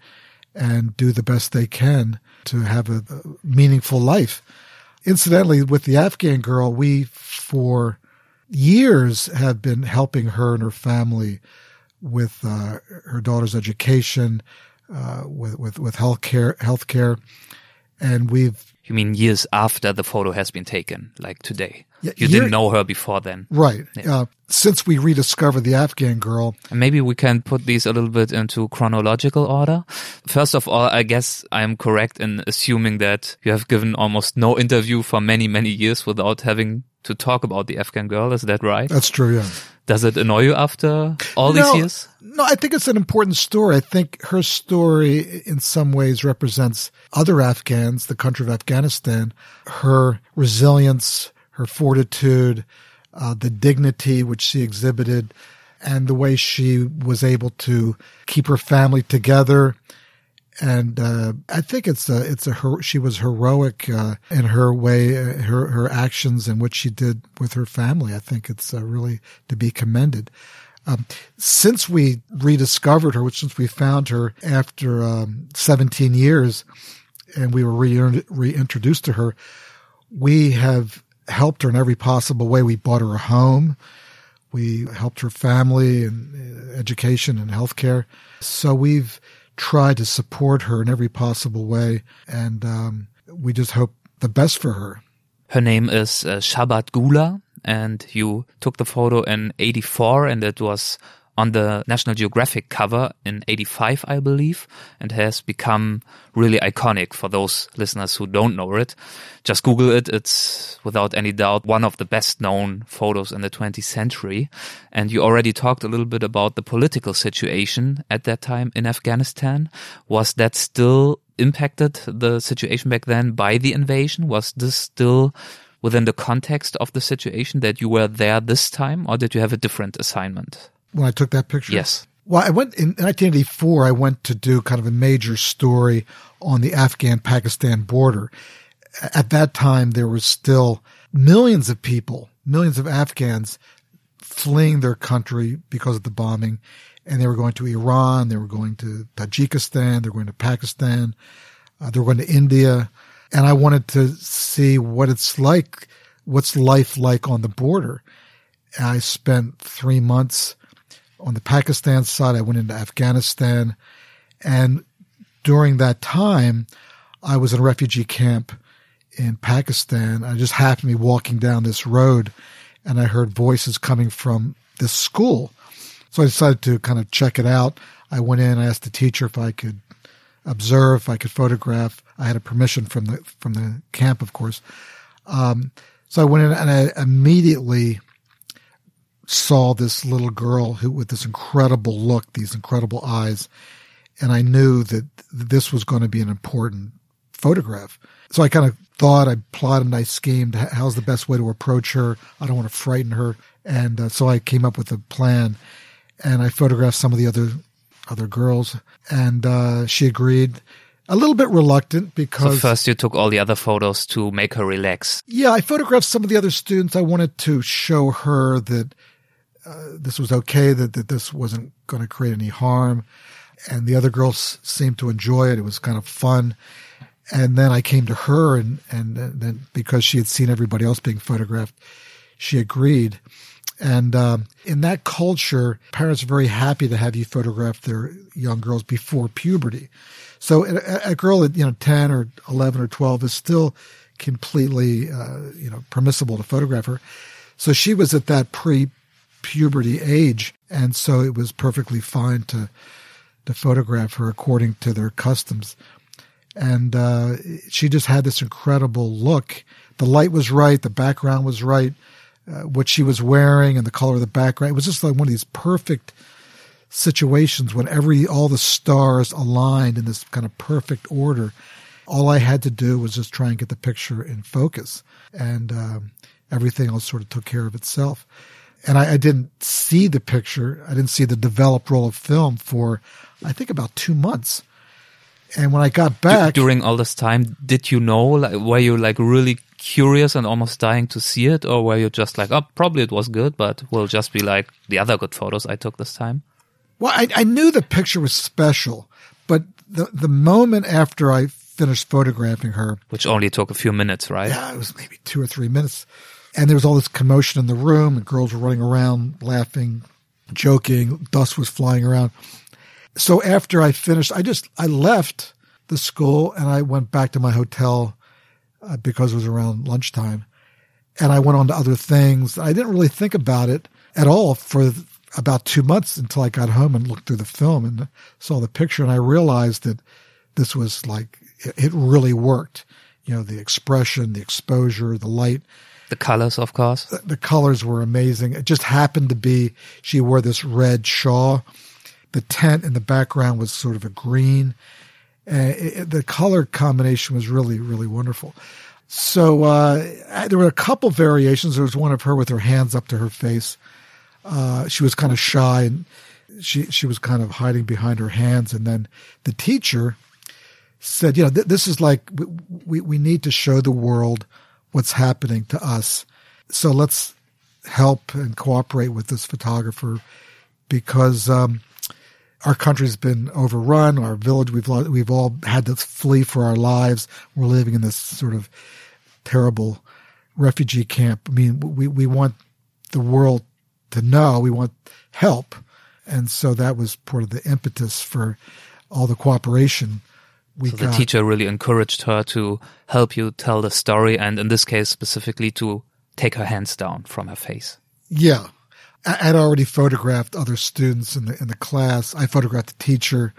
and do the best they can to have a, meaningful life. Incidentally, with the Afghan girl, we for years have been helping her and her family with uh, her daughter's education, uh, with with with healthcare, healthcare, And we've You mean years after the photo has been taken, like today? Yeah, you year- didn't know her before then. right Yeah. uh, since we rediscovered the Afghan girl. And maybe we can put these a little bit into chronological order. First of all, I guess I'm correct in assuming that you have given almost no interview for many, many years without having to talk about the Afghan girl. Is that right? That's true. Yeah. Does it annoy you after all No, these years? No, I think it's an important story. I think her story in some ways represents other Afghans, the country of Afghanistan, her resilience, her fortitude, uh, the dignity which she exhibited, and the way she was able to keep her family together. And uh, I think it's a it's a her, she was heroic uh, in her way, uh, her her actions and what she did with her family. I think it's uh, really to be commended. Um, since we rediscovered her, which since we found her after um, 17 years, and we were re- reintroduced to her, we have helped her in every possible way. We bought her a home. We helped her family and uh, education and healthcare. So we've tried to support her in every possible way, and um, we just hope the best for her. Her name is uh, Sharbat Gula, and you took the photo in 84, and it was on the National Geographic cover in 85, I believe, and has become really iconic for those listeners who don't know it. Just Google it. It's without any doubt one of the best known photos in the 20th century. And you already talked a little bit about the political situation at that time in Afghanistan. Was that still impacted the situation back then by the invasion? Was this still within the context of the situation that you were there this time, or did you have a different assignment? When I took that picture, Yes. Well, I went in 1984. I went to do kind of a major story on the Afghan-Pakistan border. At that time, there was still millions of people, millions of Afghans fleeing their country because of the bombing, and they were going to Iran, they were going to Tajikistan, they were going to Pakistan, uh, they were going to India, and I wanted to see what it's like, what's life like on the border. And I spent three months on the Pakistan side. I went into Afghanistan. And during that time, I was in a refugee camp in Pakistan. I just happened to be walking down this road and I heard voices coming from this school. So I decided to kind of check it out. I went in, I asked the teacher if I could observe, if I could photograph. I had a permission from the, from the camp, of course. Um, so I went in and I immediately saw this little girl who with this incredible look, these incredible eyes, and I knew that this was going to be an important photograph. So I kind of thought I plotted, I schemed. How's the best way to approach her? I don't want to frighten her, and uh, so I came up with a plan, and I photographed some of the other other girls, and uh, she agreed. A little bit reluctant So because first you took all the other photos to make her relax. yeah, I photographed some of the other students. I wanted to show her that uh, this was okay, that, that this wasn't going to create any harm. And the other girls seemed to enjoy it. It was kind of fun. And then I came to her and, and, and then because she had seen everybody else being photographed, she agreed. And um, in that culture, parents are very happy to have you photograph their young girls before puberty. So a, a girl at you know ten or eleven or twelve is still completely uh, you know permissible to photograph her. So she was at that pre-puberty age, and so it was perfectly fine to to photograph her according to their customs. And uh, she just had this incredible look. The light was right, the background was right, uh, what she was wearing and the color of the background. It was just like one of these perfect situations when every all the stars aligned in this kind of perfect order. All I had to do was just try and get the picture in focus, and um, everything else sort of took care of itself. And I, I didn't see the picture. I didn't see the developed roll of film for, I think, about two months. And when I got D- back, during all this time, did you know, like, were you like really curious and almost dying to see it? Or were you just like, oh, probably it was good, but we'll just be like the other good photos I took this time? Well, I, I knew the picture was special, but the the moment after I finished photographing her, Which only took a few minutes, right? yeah, it was maybe two or three minutes, and there was all this commotion in the room, and girls were running around, laughing, joking, dust was flying around. So after I finished, I just I left the school and I went back to my hotel uh, because it was around lunchtime. And I went on to other things. I didn't really think about it at all for about two months until I got home and looked through the film and saw the picture. And I realized that this was like, it really worked. You know, the expression, the exposure, the light. The colors, of course. The, the colors were amazing. It just happened to be she wore this red shawl. The tent in the background was sort of a green. Uh, it, the color combination was really, really wonderful. So uh, there were a couple variations. There was one of her with her hands up to her face. Uh, she was kind of shy and she she was kind of hiding behind her hands. And then the teacher said, "You know, th- this is like we, we we need to show the world what's happening to us. So let's help and cooperate with this photographer because." Um, our country's been overrun. Our village, we've we've all had to flee for our lives. We're living in this sort of terrible refugee camp. I mean, we we want the world to know. We want help, and so that was part of the impetus for all the cooperation. We so the got. teacher really encouraged her to help you tell the story, and in this case specifically to take her hands down from her face. Yeah, I had already photographed other students in the in the class. I photographed the teacher,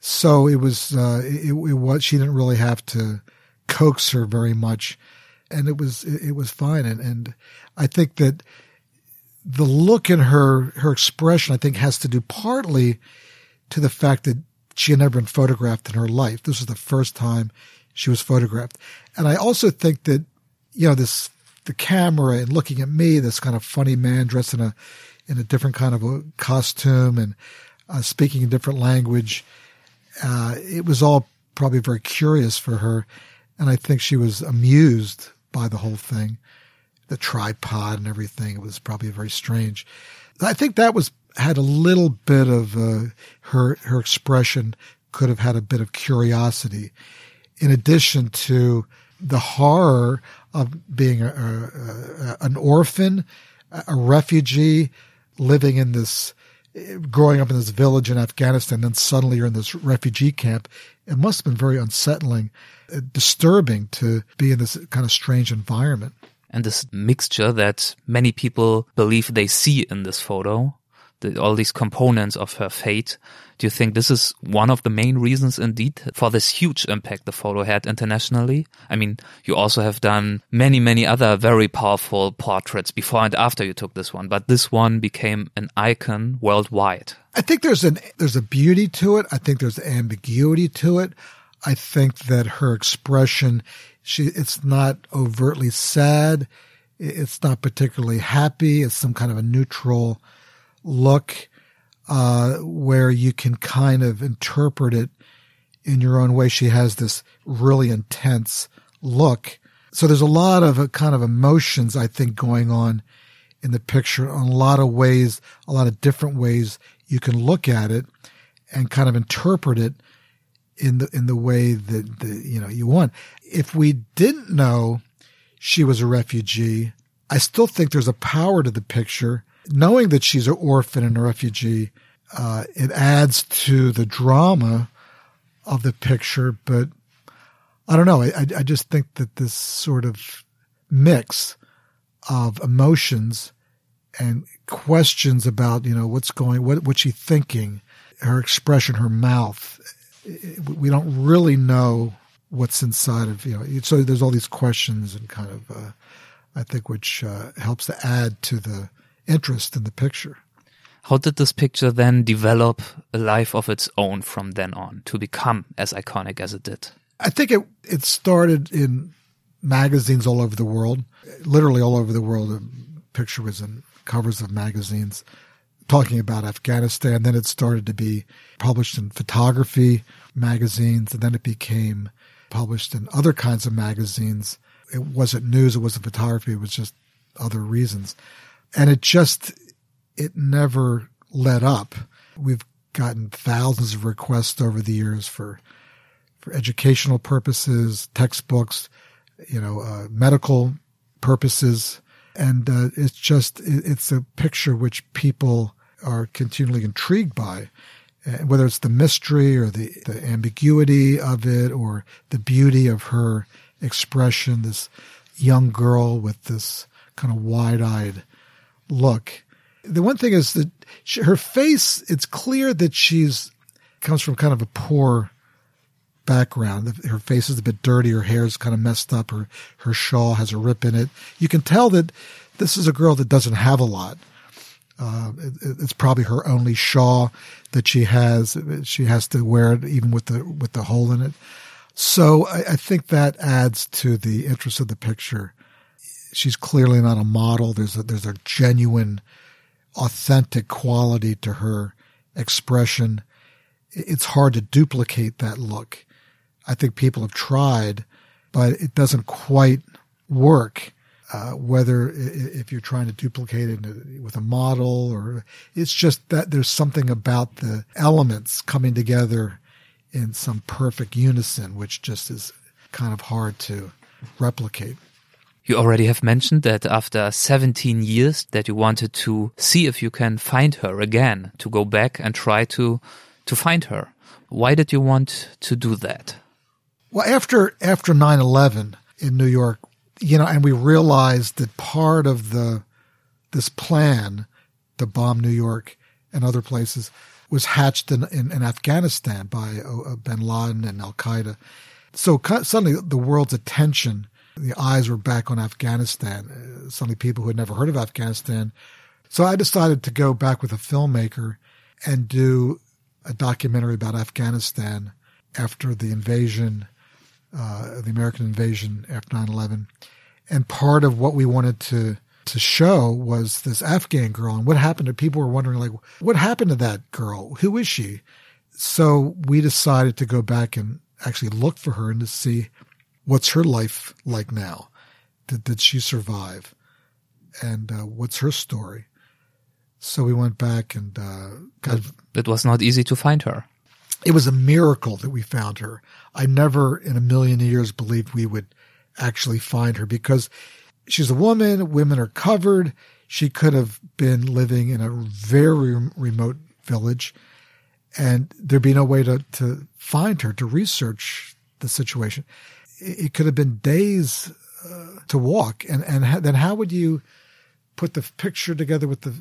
so it was uh, it, it, was she didn't really have to coax her very much, and it was it, it was fine. And and I think that the look in her her expression I think has to do partly to the fact that she had never been photographed in her life. This was the first time she was photographed, and I also think that you know this the camera and looking at me, this kind of funny man dressed in a in a different kind of a costume and uh, speaking a different language. Uh, it was all probably very curious for her, and I think she was amused by the whole thing, the tripod and everything. It was probably very strange. I think that was had a little bit of uh, her her expression could have had a bit of curiosity, in addition to the horror of being a, a, a, an orphan, a refugee, living in this, growing up in this village in Afghanistan, then suddenly you're in this refugee camp. It must have been very unsettling, uh, disturbing to be in this kind of strange environment. And this mixture that many people believe they see in this photo the, all these components of her fate. Do you think this is one of the main reasons indeed for this huge impact the photo had internationally? I mean, you also have done many, many other very powerful portraits before and after you took this one, but this one became an icon worldwide. I think there's an, there's a beauty to it. I think there's ambiguity to it. I think that her expression, she, it's not overtly sad. It's not particularly happy. It's some kind of a neutral look uh, where you can kind of interpret it in your own way. She has this really intense look. So there's a lot of uh, kind of emotions, I think, going on in the picture in a lot of ways, a lot of different ways you can look at it and kind of interpret it in the, in the way that, you know, you want. If we didn't know she was a refugee, I still think there's a power to the picture knowing that she's an orphan and a refugee, uh, it adds to the drama of the picture. But I don't know. I, I just think that this sort of mix of emotions and questions about, you know, what's going, what, what's she thinking, her expression, her mouth. We don't really know what's inside of, you know, so there's all these questions and kind of, uh, I think, which uh, helps to add to the interest in the picture. How did this picture then develop a life of its own from then on to become as iconic as it did? I think it it started in magazines all over the world, literally all over the world. The picture was in covers of magazines talking about Afghanistan. Then it started to be published in photography magazines, and then it became published in other kinds of magazines. It wasn't news, it wasn't photography, it was just other reasons and it just it never let up. We've gotten thousands of requests over the years for for educational purposes, textbooks, you know, uh, medical purposes, and uh, it's just it, it's a picture which people are continually intrigued by, whether it's the mystery or the, the ambiguity of it or the beauty of her expression, this young girl with this kind of wide eyed look. The one thing is that she, her face, it's clear that she's comes from kind of a poor background. Her face is a bit dirty. Her hair is kind of messed up. Her, her shawl has a rip in it. You can tell that this is a girl that doesn't have a lot. Uh, it, it's probably her only shawl that she has. She has to wear it even with the, with the hole in it. So I, I think that adds to the interest of the picture. She's clearly not a model. There's a, there's a genuine, authentic quality to her expression. It's hard to duplicate that look. I think people have tried, but it doesn't quite work. Uh, whether if you're trying to duplicate it with a model or it's just that there's something about the elements coming together in some perfect unison, which just is kind of hard to replicate. You already have mentioned that after 17 years that you wanted to see if you can find her again, to go back and try to, to find her. Why did you want to do that? Well, after after 9/11 in New York, you know, and we realized that part of the this plan to bomb New York and other places was hatched in, in, in Afghanistan by uh, Bin Laden and Al Qaeda. So suddenly the world's attention, the eyes were back on Afghanistan. Uh, suddenly people who had never heard of Afghanistan. So I decided to go back with a filmmaker and do a documentary about Afghanistan after the invasion uh, the American invasion after 9/11, and part of what we wanted to to show was this Afghan girl and what happened to people were wondering like what happened to that girl who is she so we decided to go back and actually look for her and to see what's her life like now did, did she survive and uh, what's her story so we went back and uh, got, it was not easy to find her it was a miracle that we found her. I never in a million years believed we would actually find her because she's a woman. Women are covered. She could have been living in a very remote village and there'd be no way to, to find her, to research the situation. It could have been days uh, to walk. And, and ha- then how would you put the picture together with the,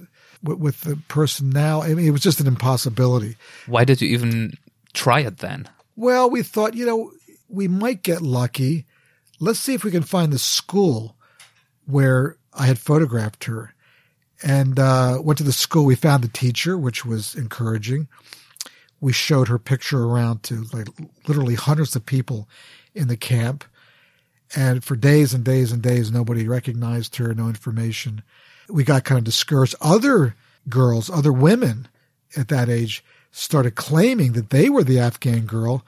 with, with the person now? I mean, it was just an impossibility. Why did you even try it then? Well, we thought, you know, we might get lucky. Let's see if we can find the school where I had photographed her. And uh, went to the school. We found the teacher, which was encouraging. We showed her picture around to like literally hundreds of people in the camp. And for days and days and days, nobody recognized her, no information. We got kind of discouraged. Other girls, other women at that age started claiming that they were the Afghan girl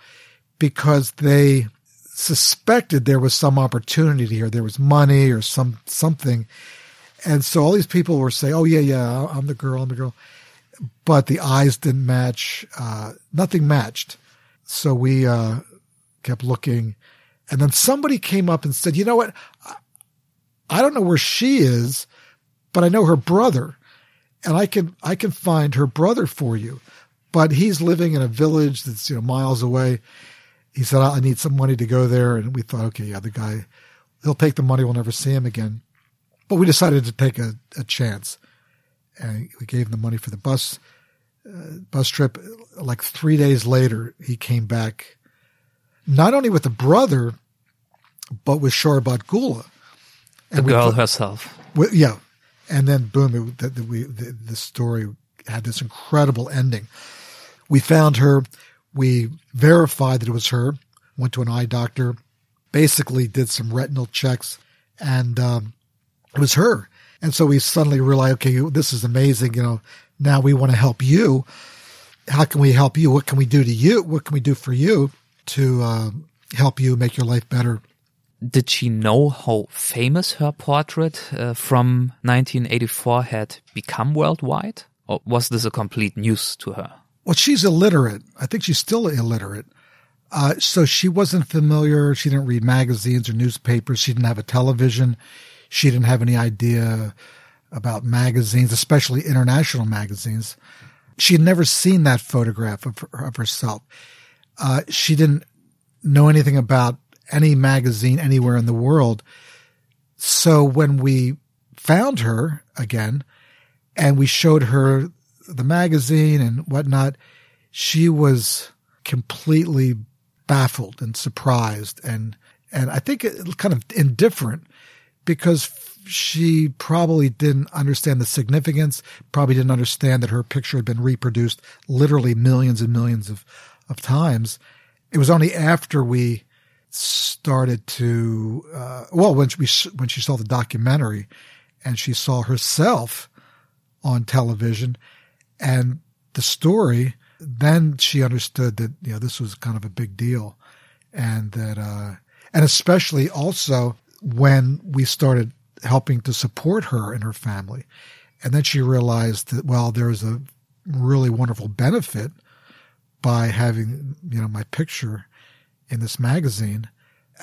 because they suspected there was some opportunity here. There was money or some something. And so all these people were saying, "Oh yeah, yeah, I'm the girl, I'm the girl," but the eyes didn't match. Uh, nothing matched. So we uh, kept looking, and then somebody came up and said, "You know what? I don't know where she is, but I know her brother, and I can I can find her brother for you." but he's living in a village that's you know miles away. He said, "I need some money to go there," and we thought, okay, yeah, the guy, he'll take the money. We'll never see him again. But we decided to take a, a chance, and we gave him the money for the bus uh, bus trip. Like three days later, he came back, not only with the brother, but with Sharbat Gula, the girl herself. yeah, and then boom, it, the, the, we, the, the story had this incredible ending. We found her. We verified that it was her. Went to an eye doctor. Basically, did some retinal checks, and um, it was her. And so we suddenly realized, okay, this is amazing. You know, now we want to help you. How can we help you? What can we do to you? What can we do for you to uh, help you make your life better? Did she know how famous her portrait uh, from 1984 had become worldwide? Or was this a complete news to her? Well, she's illiterate. I think she's still illiterate. Uh, so she wasn't familiar. She didn't read magazines or newspapers. She didn't have a television. She didn't have any idea about magazines, especially international magazines. She had never seen that photograph of, of herself. Uh, she didn't know anything about any magazine anywhere in the world. So when we found her again and we showed her the magazine and whatnot, she was completely baffled and surprised and, and I think kind of indifferent because she probably didn't understand the significance, probably didn't understand that her picture had been reproduced literally millions and millions of, of times. It was only after we started to, uh, well, when we, when she saw the documentary and she saw herself on television and the story, then she understood that, you know, this was kind of a big deal and that, uh, and especially also when we started helping to support her and her family. And then she realized that, well, there's a really wonderful benefit by having, you know, my picture in this magazine.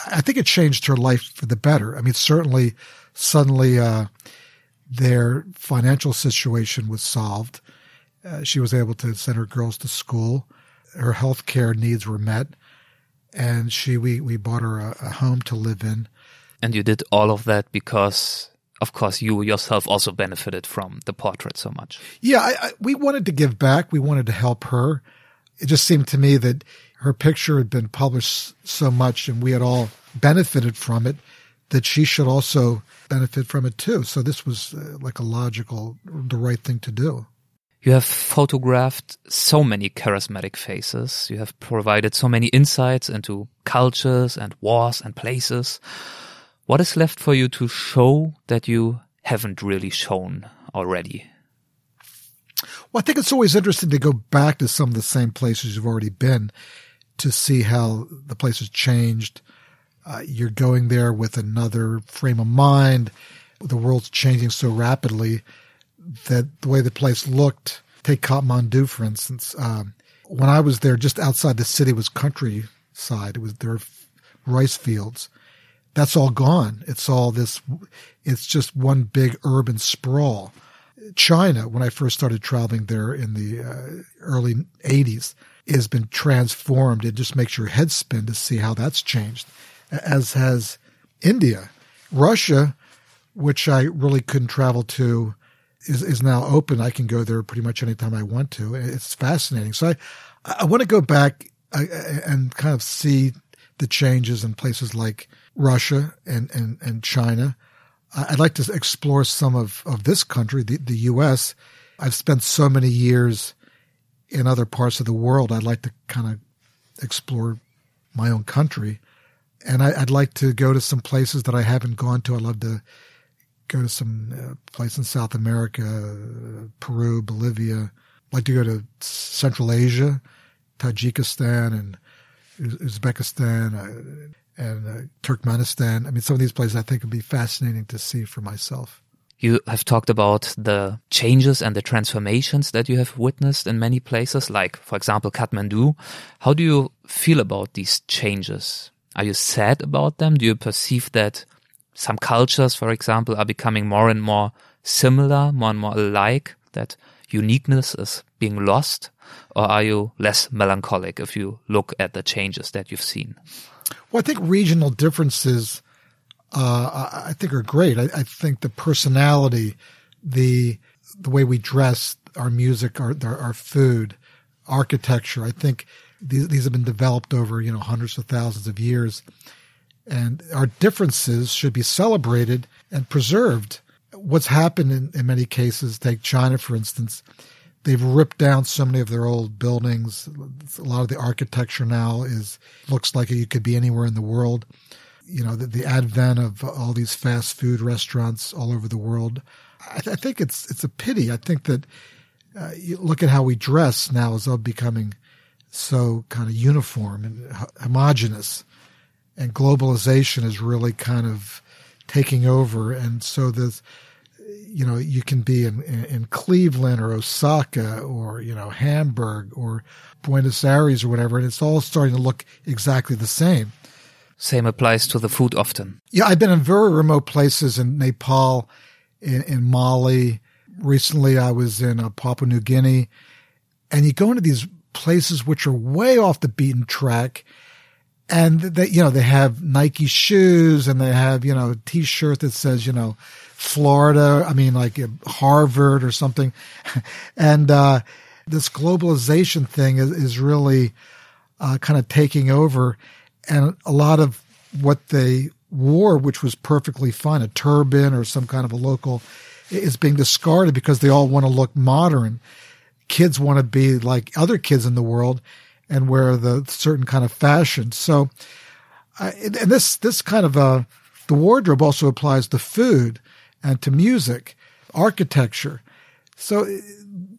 I think it changed her life for the better. I mean, certainly suddenly, uh, their financial situation was solved. Uh, she was able to send her girls to school. Her health care needs were met. And she, we, we bought her a, a home to live in. And you did all of that because, of course, you yourself also benefited from the portrait so much. Yeah, I, I, we wanted to give back. We wanted to help her. It just seemed to me that her picture had been published so much and we had all benefited from it that she should also benefit from it too. So this was uh, like a logical, the right thing to do. You have photographed so many charismatic faces. You have provided so many insights into cultures and wars and places. What is left for you to show that you haven't really shown already? Well, I think it's always interesting to go back to some of the same places you've already been to see how the place has changed. Uh, you're going there with another frame of mind. The world's changing so rapidly that the way the place looked, take Kathmandu, for instance, um, when I was there, just outside the city was countryside. It was there were rice fields that's all gone. It's all this, it's just one big urban sprawl. China, when I first started traveling there in the uh, early 80s, has been transformed. It just makes your head spin to see how that's changed, as has India. Russia, which I really couldn't travel to, is, is now open. I can go there pretty much anytime I want to. It's fascinating. So I, I want to go back uh, and kind of see the changes in places like Russia and, and, and China. I'd like to explore some of, of this country, the, the U.S. I've spent so many years in other parts of the world. I'd like to kind of explore my own country. And I, would like to go to some places that I haven't gone to. I'd love to go to some uh, place in South America, Peru, Bolivia. I'd like to go to Central Asia, Tajikistan and Uzbekistan. And uh, Turkmenistan. I mean, some of these places I think would be fascinating to see for myself. You have talked about the changes and the transformations that you have witnessed in many places, like, for example, Kathmandu. How do you feel about these changes? Are you sad about them? Do you perceive that some cultures, for example, are becoming more and more similar, more and more alike, that uniqueness is being lost? Or are you less melancholic if you look at the changes that you've seen? Well, I think regional differences, uh, I think are great. I, I, think the personality, the the way we dress, our music, our our, food, architecture. I think these these have been developed over you know hundreds of thousands of years, and our differences should be celebrated and preserved. What's happened in, in many cases, take China for instance, They've ripped down so many of their old buildings. A lot of the architecture now is looks like you could be anywhere in the world. You know, the, the advent of all these fast food restaurants all over the world. I, th- I think it's it's a pity. I think that uh, look at how we dress now is all becoming so kind of uniform and homogenous, and globalization is really kind of taking over. And so there's you know, you can be in, in Cleveland or Osaka or, you know, Hamburg or Buenos Aires or whatever, and it's all starting to look exactly the same. Same applies to the food often. Yeah, I've been in very remote places in Nepal, in, in Mali. Recently, I was in uh, Papua New Guinea, and you go into these places which are way off the beaten track and they, you know, they have Nike shoes and they have, you know, a t-shirt that says, you know, Florida, I mean, like uh, Harvard or something. [LAUGHS] and, uh, this globalization thing is, is really, uh, kind of taking over. And a lot of what they wore, which was perfectly fine, a turban or some kind of a local, is being discarded because they all want to look modern. Kids want to be like other kids in the world and wear the certain kind of fashion. So, uh, and this this kind of uh, the wardrobe also applies to food and to music, architecture. So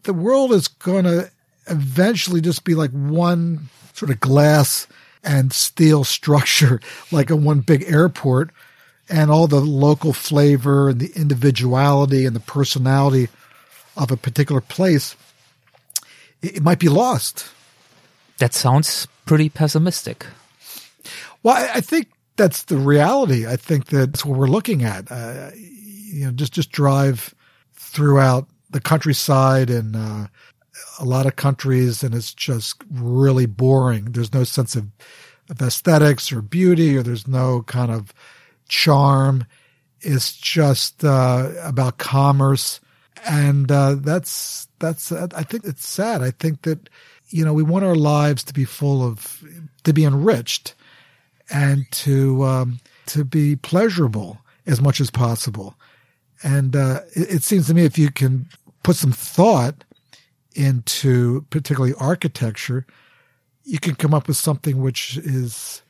the world is going to eventually just be like one sort of glass and steel structure, [LAUGHS] like a one big airport, and all the local flavor and the individuality and the personality of a particular place, it might be lost. That sounds pretty pessimistic. Well, I, think that's the reality. I think that's what we're looking at. Uh, you know, just just drive throughout the countryside and uh, a lot of countries, and it's just really boring. There's no sense of, of aesthetics or beauty, or there's no kind of charm. It's just uh, about commerce, and uh, that's that's. I think it's sad. I think that you know, we want our lives to be full of, to be enriched and to, um, to be pleasurable as much as possible. And, uh, it, it seems to me if you can put some thought into particularly architecture, you can come up with something which is,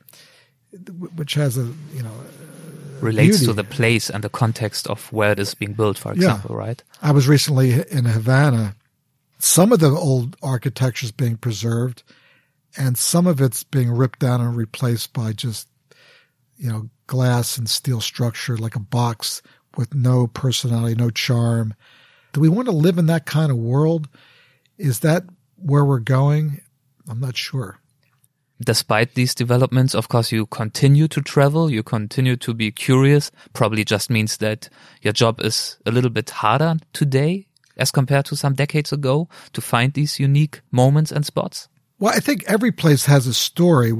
which has a, you know, relates beauty. to the place and the context of where it is being built, for example, yeah. right? I was recently in Havana some of the old architecture is being preserved and some of it's being ripped down and replaced by just, you know, glass and steel structure like a box with no personality, no charm. Do we want to live in that kind of world? Is that where we're going? I'm not sure. Despite these developments, of course, you continue to travel, you continue to be curious. Probably just means that your job is a little bit harder today as compared to some decades ago to find these unique moments and spots? Well, I think every place has a story.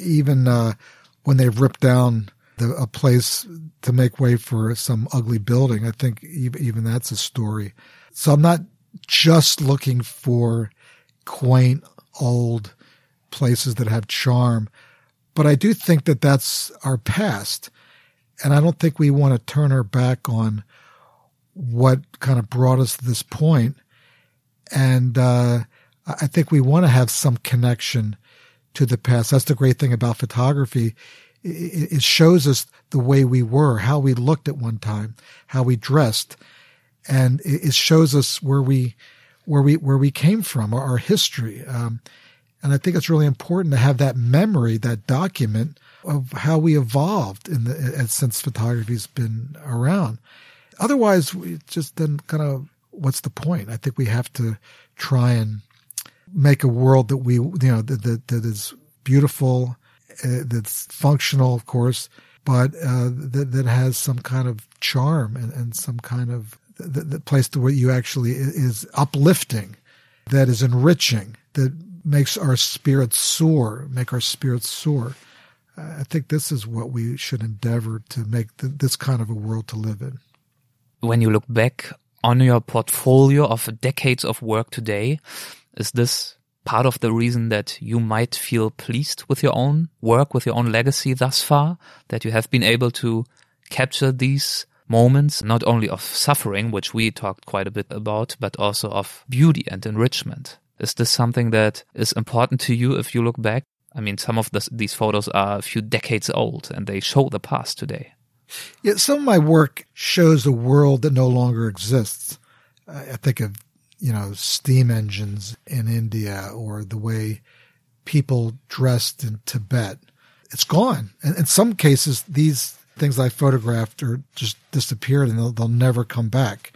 Even uh, when they've ripped down the, a place to make way for some ugly building, I think even that's a story. So I'm not just looking for quaint old places that have charm, but I do think that that's our past. And I don't think we want to turn our back on what kind of brought us to this point. And uh, I think we want to have some connection to the past. That's the great thing about photography. It shows us the way we were, how we looked at one time, how we dressed, and it shows us where we where we where we came from, our, history. Um, and I think it's really important to have that memory, that document of how we evolved in the since photography's been around. Otherwise, just then kind of what's the point? I think we have to try and make a world that we you know that that, that is beautiful, uh, that's functional, of course, but uh, that that has some kind of charm and, and some kind of the, the place to where you actually is uplifting, that is enriching, that makes our spirits soar, make our spirits soar. I think this is what we should endeavor to make the, this kind of a world to live in when you look back on your portfolio of decades of work today, is this part of the reason that you might feel pleased with your own work, with your own legacy thus far, that you have been able to capture these moments, not only of suffering, which we talked quite a bit about, but also of beauty and enrichment? Is this something that is important to you if you look back? I mean, some of this, these photos are a few decades old and they show the past today. Yeah, some of my work shows a world that no longer exists. I think of, you know, steam engines in India or the way people dressed in Tibet. It's gone. And in some cases, these things I photographed are just disappeared and they'll, they'll never come back.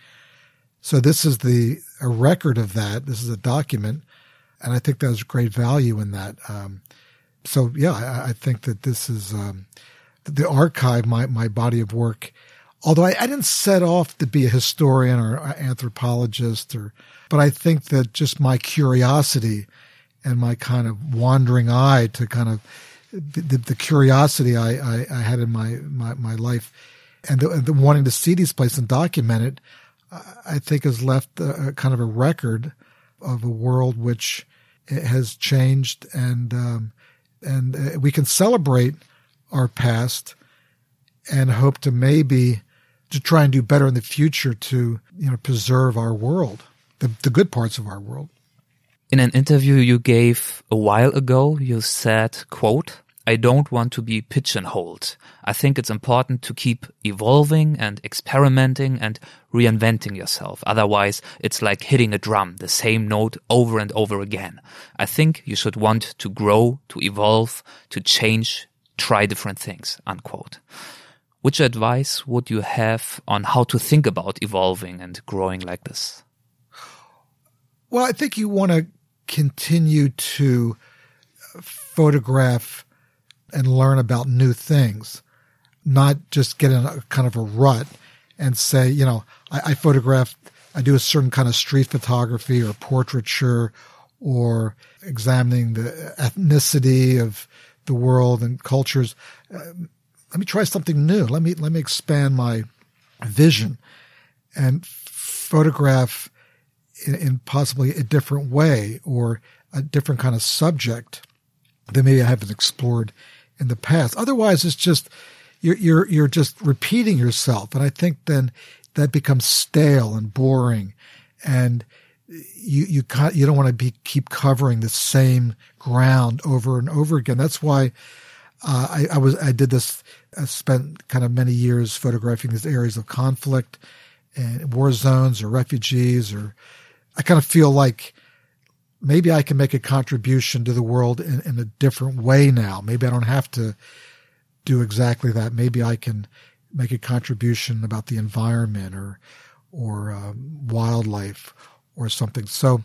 So this is the a record of that. This is a document, and I think there's great value in that. Um, so yeah, I, I, think that this is um, the archive, my, my body of work. Although I, I, didn't set off to be a historian or anthropologist or, but I think that just my curiosity and my kind of wandering eye to kind of the, the curiosity I, I, I, had in my, my, my life and the, the, wanting to see these places and document it, I think has left a, a kind of a record of a world which has changed and, um, and uh, we can celebrate our past and hope to maybe to try and do better in the future to you know preserve our world, the, the good parts of our world. In an interview you gave a while ago, you said, quote, I don't want to be pigeonholed. I think it's important to keep evolving and experimenting and reinventing yourself. Otherwise, it's like hitting a drum, the same note over and over again. I think you should want to grow, to evolve, to change, try different things, unquote. Which advice would you have on how to think about evolving and growing like this? Well, I think you want to continue to uh, photograph and learn about new things, not just get in a kind of a rut and say, you know, I, I photograph, I do a certain kind of street photography or portraiture or examining the ethnicity of the world and cultures. Uh, let me try something new. Let me let me expand my vision and photograph in, in, possibly a different way or a different kind of subject that maybe I haven't explored in the past. Otherwise, it's just you're you're you're just repeating yourself, and I think then that becomes stale and boring, and you you you don't want to be keep covering the same ground over and over again. That's why uh, I, I was I did this I spent kind of many years photographing these areas of conflict and war zones or refugees or I kind of feel like maybe I can make a contribution to the world in, in a different way now. Maybe I don't have to do exactly that. Maybe I can make a contribution about the environment or or um, wildlife or something. So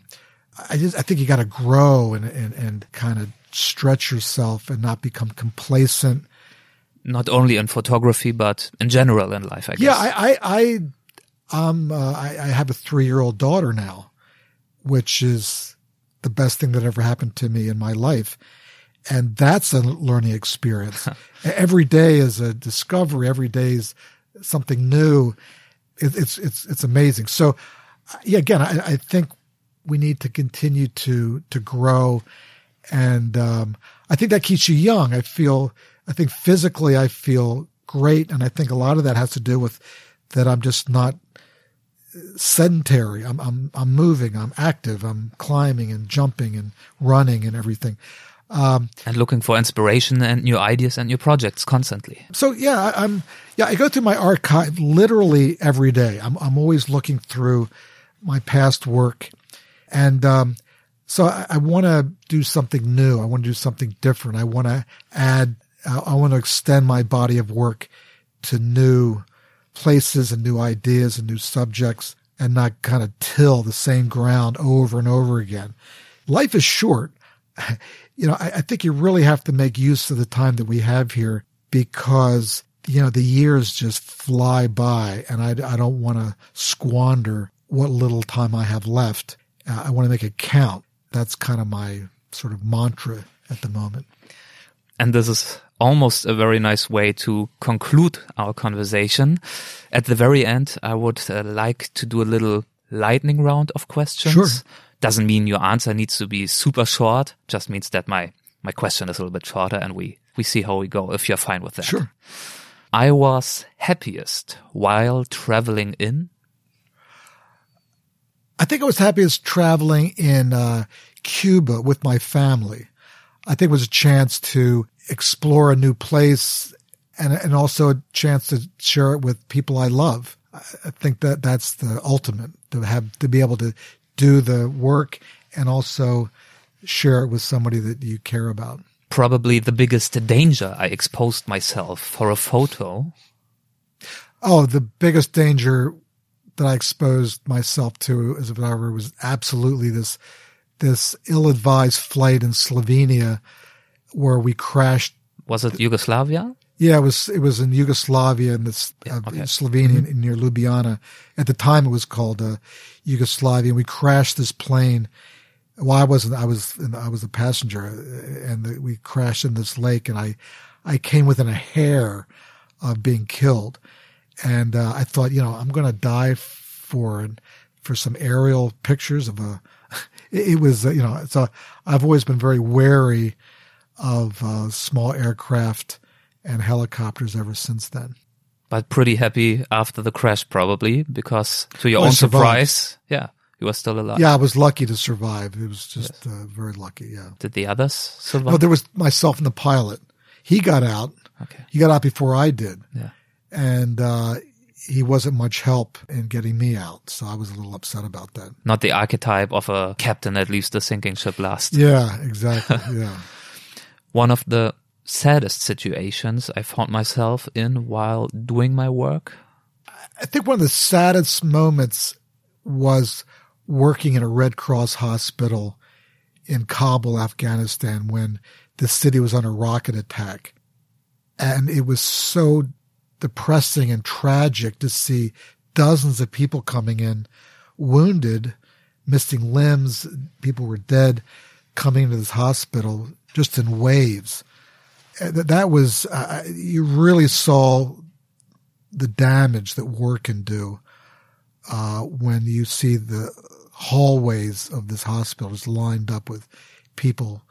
I just I think you got to grow and, and and kind of stretch yourself and not become complacent not only in photography but in general in life. I guess. Yeah, I, I, I, um, uh, I, I have a three-year-old daughter now, which is the best thing that ever happened to me in my life, and that's a learning experience. [LAUGHS] every day is a discovery. Every day is something new. It, it's it's it's amazing. So, yeah, again, I, I think we need to continue to to grow, and um, I think that keeps you young. I feel I think physically I feel great. And I think a lot of that has to do with that I'm just not sedentary. I'm, I'm, I'm moving. I'm active. I'm climbing and jumping and running and everything. Um, and looking for inspiration and new ideas and new projects constantly. So yeah, I, am yeah, I go through my archive literally every day. I'm, I'm always looking through my past work and, um, so I, I want to do something new. I want to do something different. I want to add I want to extend my body of work to new places and new ideas and new subjects and not kind of till the same ground over and over again. Life is short. [LAUGHS] You know, I, I think you really have to make use of the time that we have here because, you know, the years just fly by and I, I don't want to squander what little time I have left. Uh, I want to make it count. That's kind of my sort of mantra at the moment. And this is almost a very nice way to conclude our conversation. At the very end, I would uh, like to do a little lightning round of questions. Sure. Doesn't mean your answer needs to be super short. Just means that my, my question is a little bit shorter and we, we see how we go if you're fine with that. Sure. I was happiest while traveling in. I think I was happiest traveling in uh, Cuba with my family. I think it was a chance to explore a new place and, and also a chance to share it with people I love. I think that that's the ultimate to have to be able to do the work and also share it with somebody that you care about. Probably the biggest danger I exposed myself for a photo. Oh, the biggest danger that I exposed myself to as a photographer was absolutely this this ill-advised flight in Slovenia where we crashed. Was it Yugoslavia? Yeah, it was it was in Yugoslavia in this Yeah, uh, okay. in Slovenia near Ljubljana. At the time, it was called uh, Yugoslavia. And we crashed this plane. Well, I wasn't. I was. in- I was a passenger, uh, and the, we crashed in this lake. And I, I came within a hair of being killed. And uh, I thought, you know, I'm going to die for for some aerial pictures of a. It, [LAUGHS] it was, you know, so I've always been very wary of uh, small aircraft and helicopters ever since then. But pretty happy after the crash, probably, because to your I own surprise, yeah, you were still alive. Yeah, I was lucky to survive. It was just uh, very lucky. Yeah. Did the others survive? No, there was myself and the pilot. He got out. okay. He got out before I did, Yeah. And uh, he wasn't much help in getting me out. So I was a little upset about that. Not the archetype of a captain that leaves the sinking ship last. Yeah, exactly. [LAUGHS] yeah. One of the saddest situations I found myself in while doing my work. I think one of the saddest moments was working in a Red Cross hospital in Kabul, Afghanistan, when the city was under rocket attack. And it was so depressing and tragic to see dozens of people coming in wounded, missing limbs, people were dead, coming to this hospital just in waves. That was, uh, you really saw the damage that war can do uh, when you see the hallways of this hospital just lined up with people,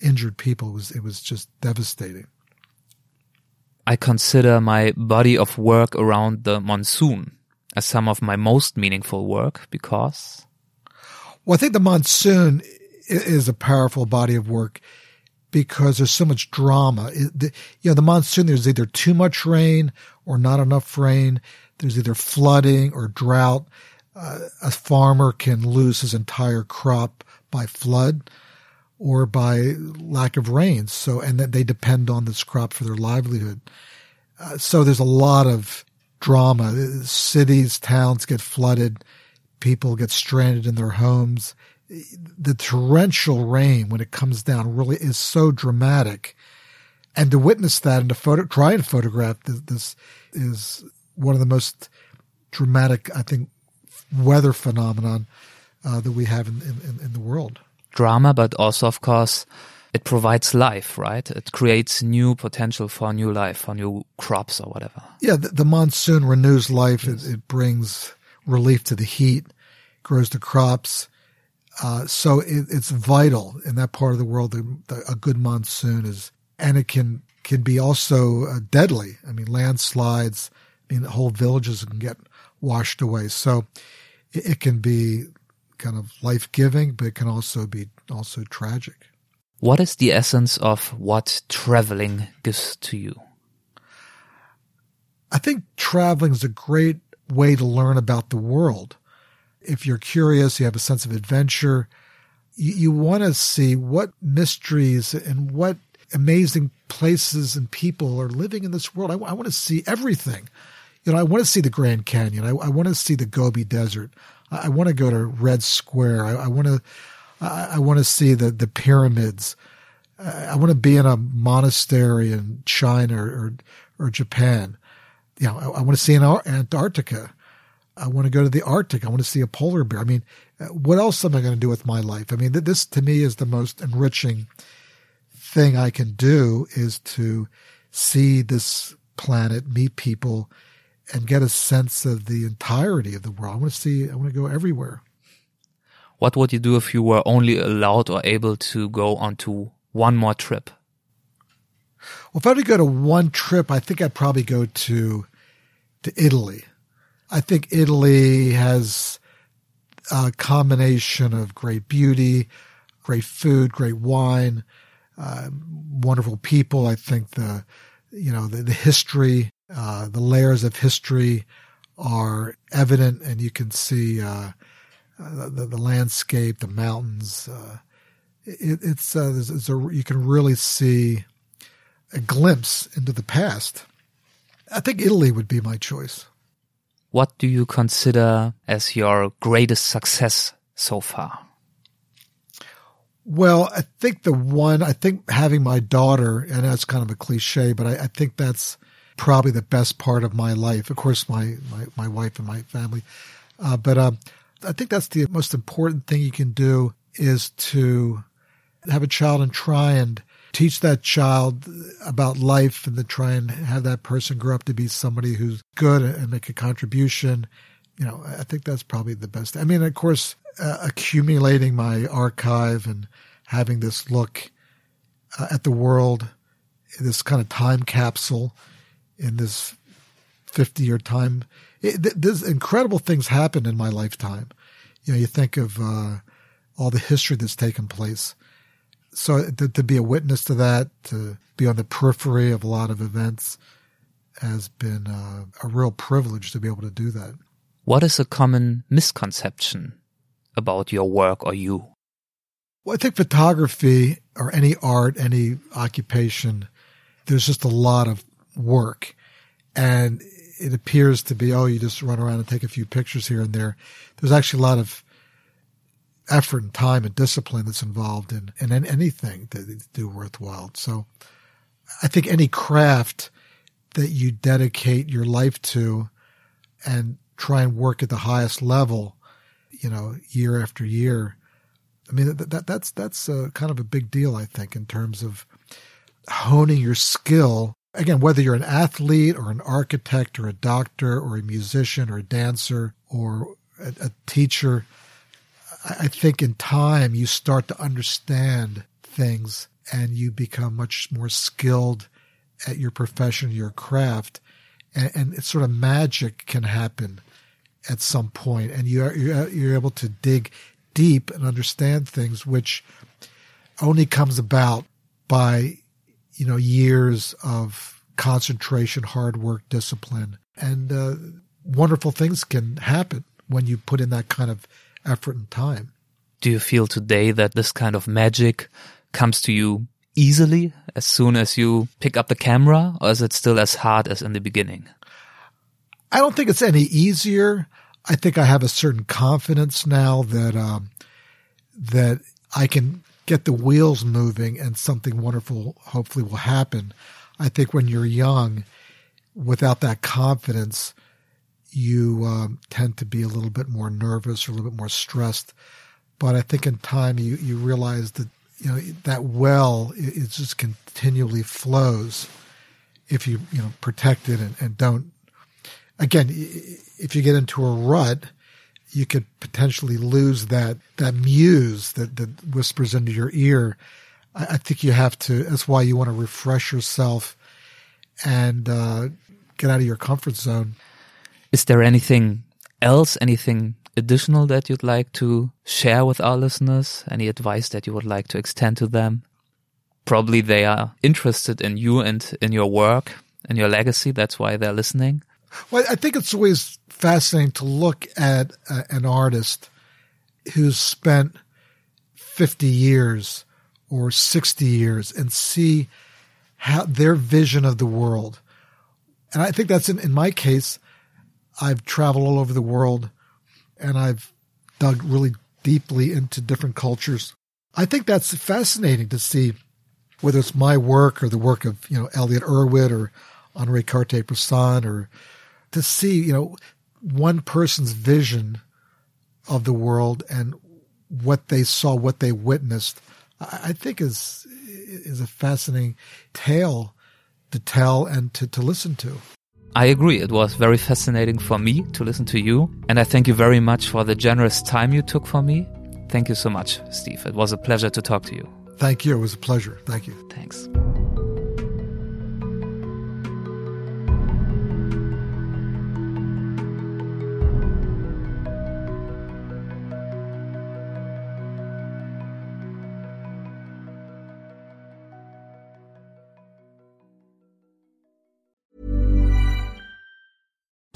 injured people. It was it was just devastating. I consider my body of work around the monsoon as some of my most meaningful work because Well, I think the monsoon is a powerful body of work because there's so much drama. You know, the monsoon, there's either too much rain or not enough rain. There's either flooding or drought. Uh, a farmer can lose his entire crop by flood or by lack of rains. So, and that they depend on this crop for their livelihood. Uh, so there's a lot of drama. Cities, towns get flooded. People get stranded in their homes. The torrential rain when it comes down really is so dramatic. And to witness that and to photo, try and photograph this, this is one of the most dramatic, I think, weather phenomenon uh, that we have in, in, in the world. Drama, but also, of course, it provides life, right? It creates new potential for new life, for new crops or whatever. Yeah, the, the monsoon renews life. It, it brings relief to the heat, grows the crops. Uh, so it, it's vital in that part of the world. The, the, a good monsoon is, and it can can be also uh, deadly. I mean, landslides. I mean, whole villages can get washed away. So it, it can be kind of life giving, but it can also be also tragic. What is the essence of what traveling gives to you? I think traveling is a great way to learn about the world. If you're curious, you have a sense of adventure, you, you want to see what mysteries and what amazing places and people are living in this world. I, want to see everything. You know, I want to see the Grand Canyon. I, I want to see the Gobi Desert. I, I want to go to Red Square. I, want to, I, want to see the, the pyramids. I, want to be in a monastery in China or, or, or Japan you know, I, I want to see Ar- Antarctica. I want to go to the Arctic. I want to see a polar bear. I mean, uh, what else am I going to do with my life? I mean, th- this to me is the most enriching thing I can do is to see this planet, meet people, and get a sense of the entirety of the world. I want to see, I want to go everywhere. What would you do if you were only allowed or able to go onto one more trip? Well, if I were to go to one trip, I think I'd probably go to to Italy. I think Italy has a combination of great beauty, great food, great wine, uh, wonderful people. I think the you know the, the history, uh, the layers of history are evident, and you can see uh, the, the landscape, the mountains. Uh, it, it's, uh, it's, it's a, you can really see a glimpse into the past. I think Italy would be my choice. What do you consider as your greatest success so far? Well, I think the one, I think having my daughter, and that's kind of a cliche, but I, I think that's probably the best part of my life. Of course, my, my, my wife and my family. Uh, but um, I think that's the most important thing you can do is to have a child and try and teach that child about life and then try and have that person grow up to be somebody who's good and make a contribution. You know, I think that's probably the best. I mean, of course, uh, accumulating my archive and having this look uh, at the world, this kind of time capsule in this 50 year time. It, th- there's incredible things happen in my lifetime. You know, you think of uh, all the history that's taken place. So to, to be a witness to that, to be on the periphery of a lot of events, has been uh, a real privilege to be able to do that. What is a common misconception about your work or you? Well, I think photography or any art, any occupation, there's just a lot of work. And it appears to be, oh, you just run around and take a few pictures here and there. There's actually a lot of effort and time and discipline that's involved in, in anything to do worthwhile. So I think any craft that you dedicate your life to and try and work at the highest level, you know, year after year. I mean, that, that that's, that's a, kind of a big deal, I think, in terms of honing your skill. Again, whether you're an athlete or an architect or a doctor or a musician or a dancer or a, a teacher, I think in time you start to understand things and you become much more skilled at your profession, your craft, and, and sort of magic can happen at some point, and you are you're able to dig deep and understand things, which only comes about by you know years of concentration, hard work, discipline, and uh, wonderful things can happen when you put in that kind of effort and time. Do you feel today that this kind of magic comes to you easily as soon as you pick up the camera, or is it still as hard as in the beginning? I don't think it's any easier. I think I have a certain confidence now that um, that I can get the wheels moving and something wonderful hopefully will happen. I think when you're young, without that confidence, you um, tend to be a little bit more nervous or a little bit more stressed. But I think in time you, you realize that you know that well it, it just continually flows if you you know protect it and, and don't. Again, if you get into a rut, you could potentially lose that that muse that that whispers into your ear. I, I think you have to. That's why you want to refresh yourself and uh, get out of your comfort zone. Is there anything else, anything additional that you'd like to share with our listeners? Any advice that you would like to extend to them? Probably they are interested in you and in your work and your legacy. That's why they're listening. Well, I think it's always fascinating to look at uh, an artist who's spent 50 years or 60 years and see how their vision of the world. And I think that's in, in my case, I've traveled all over the world and I've dug really deeply into different cultures. I think that's fascinating to see whether it's my work or the work of, you know, Elliott Erwitt or Henri Cartier-Bresson or to see, you know, one person's vision of the world and what they saw, what they witnessed, I think is is a fascinating tale to tell and to, to listen to. I agree. It was very fascinating for me to listen to you. And I thank you very much for the generous time you took for me. Thank you so much, Steve. It was a pleasure to talk to you. Thank you. It was a pleasure. Thank you. Thanks.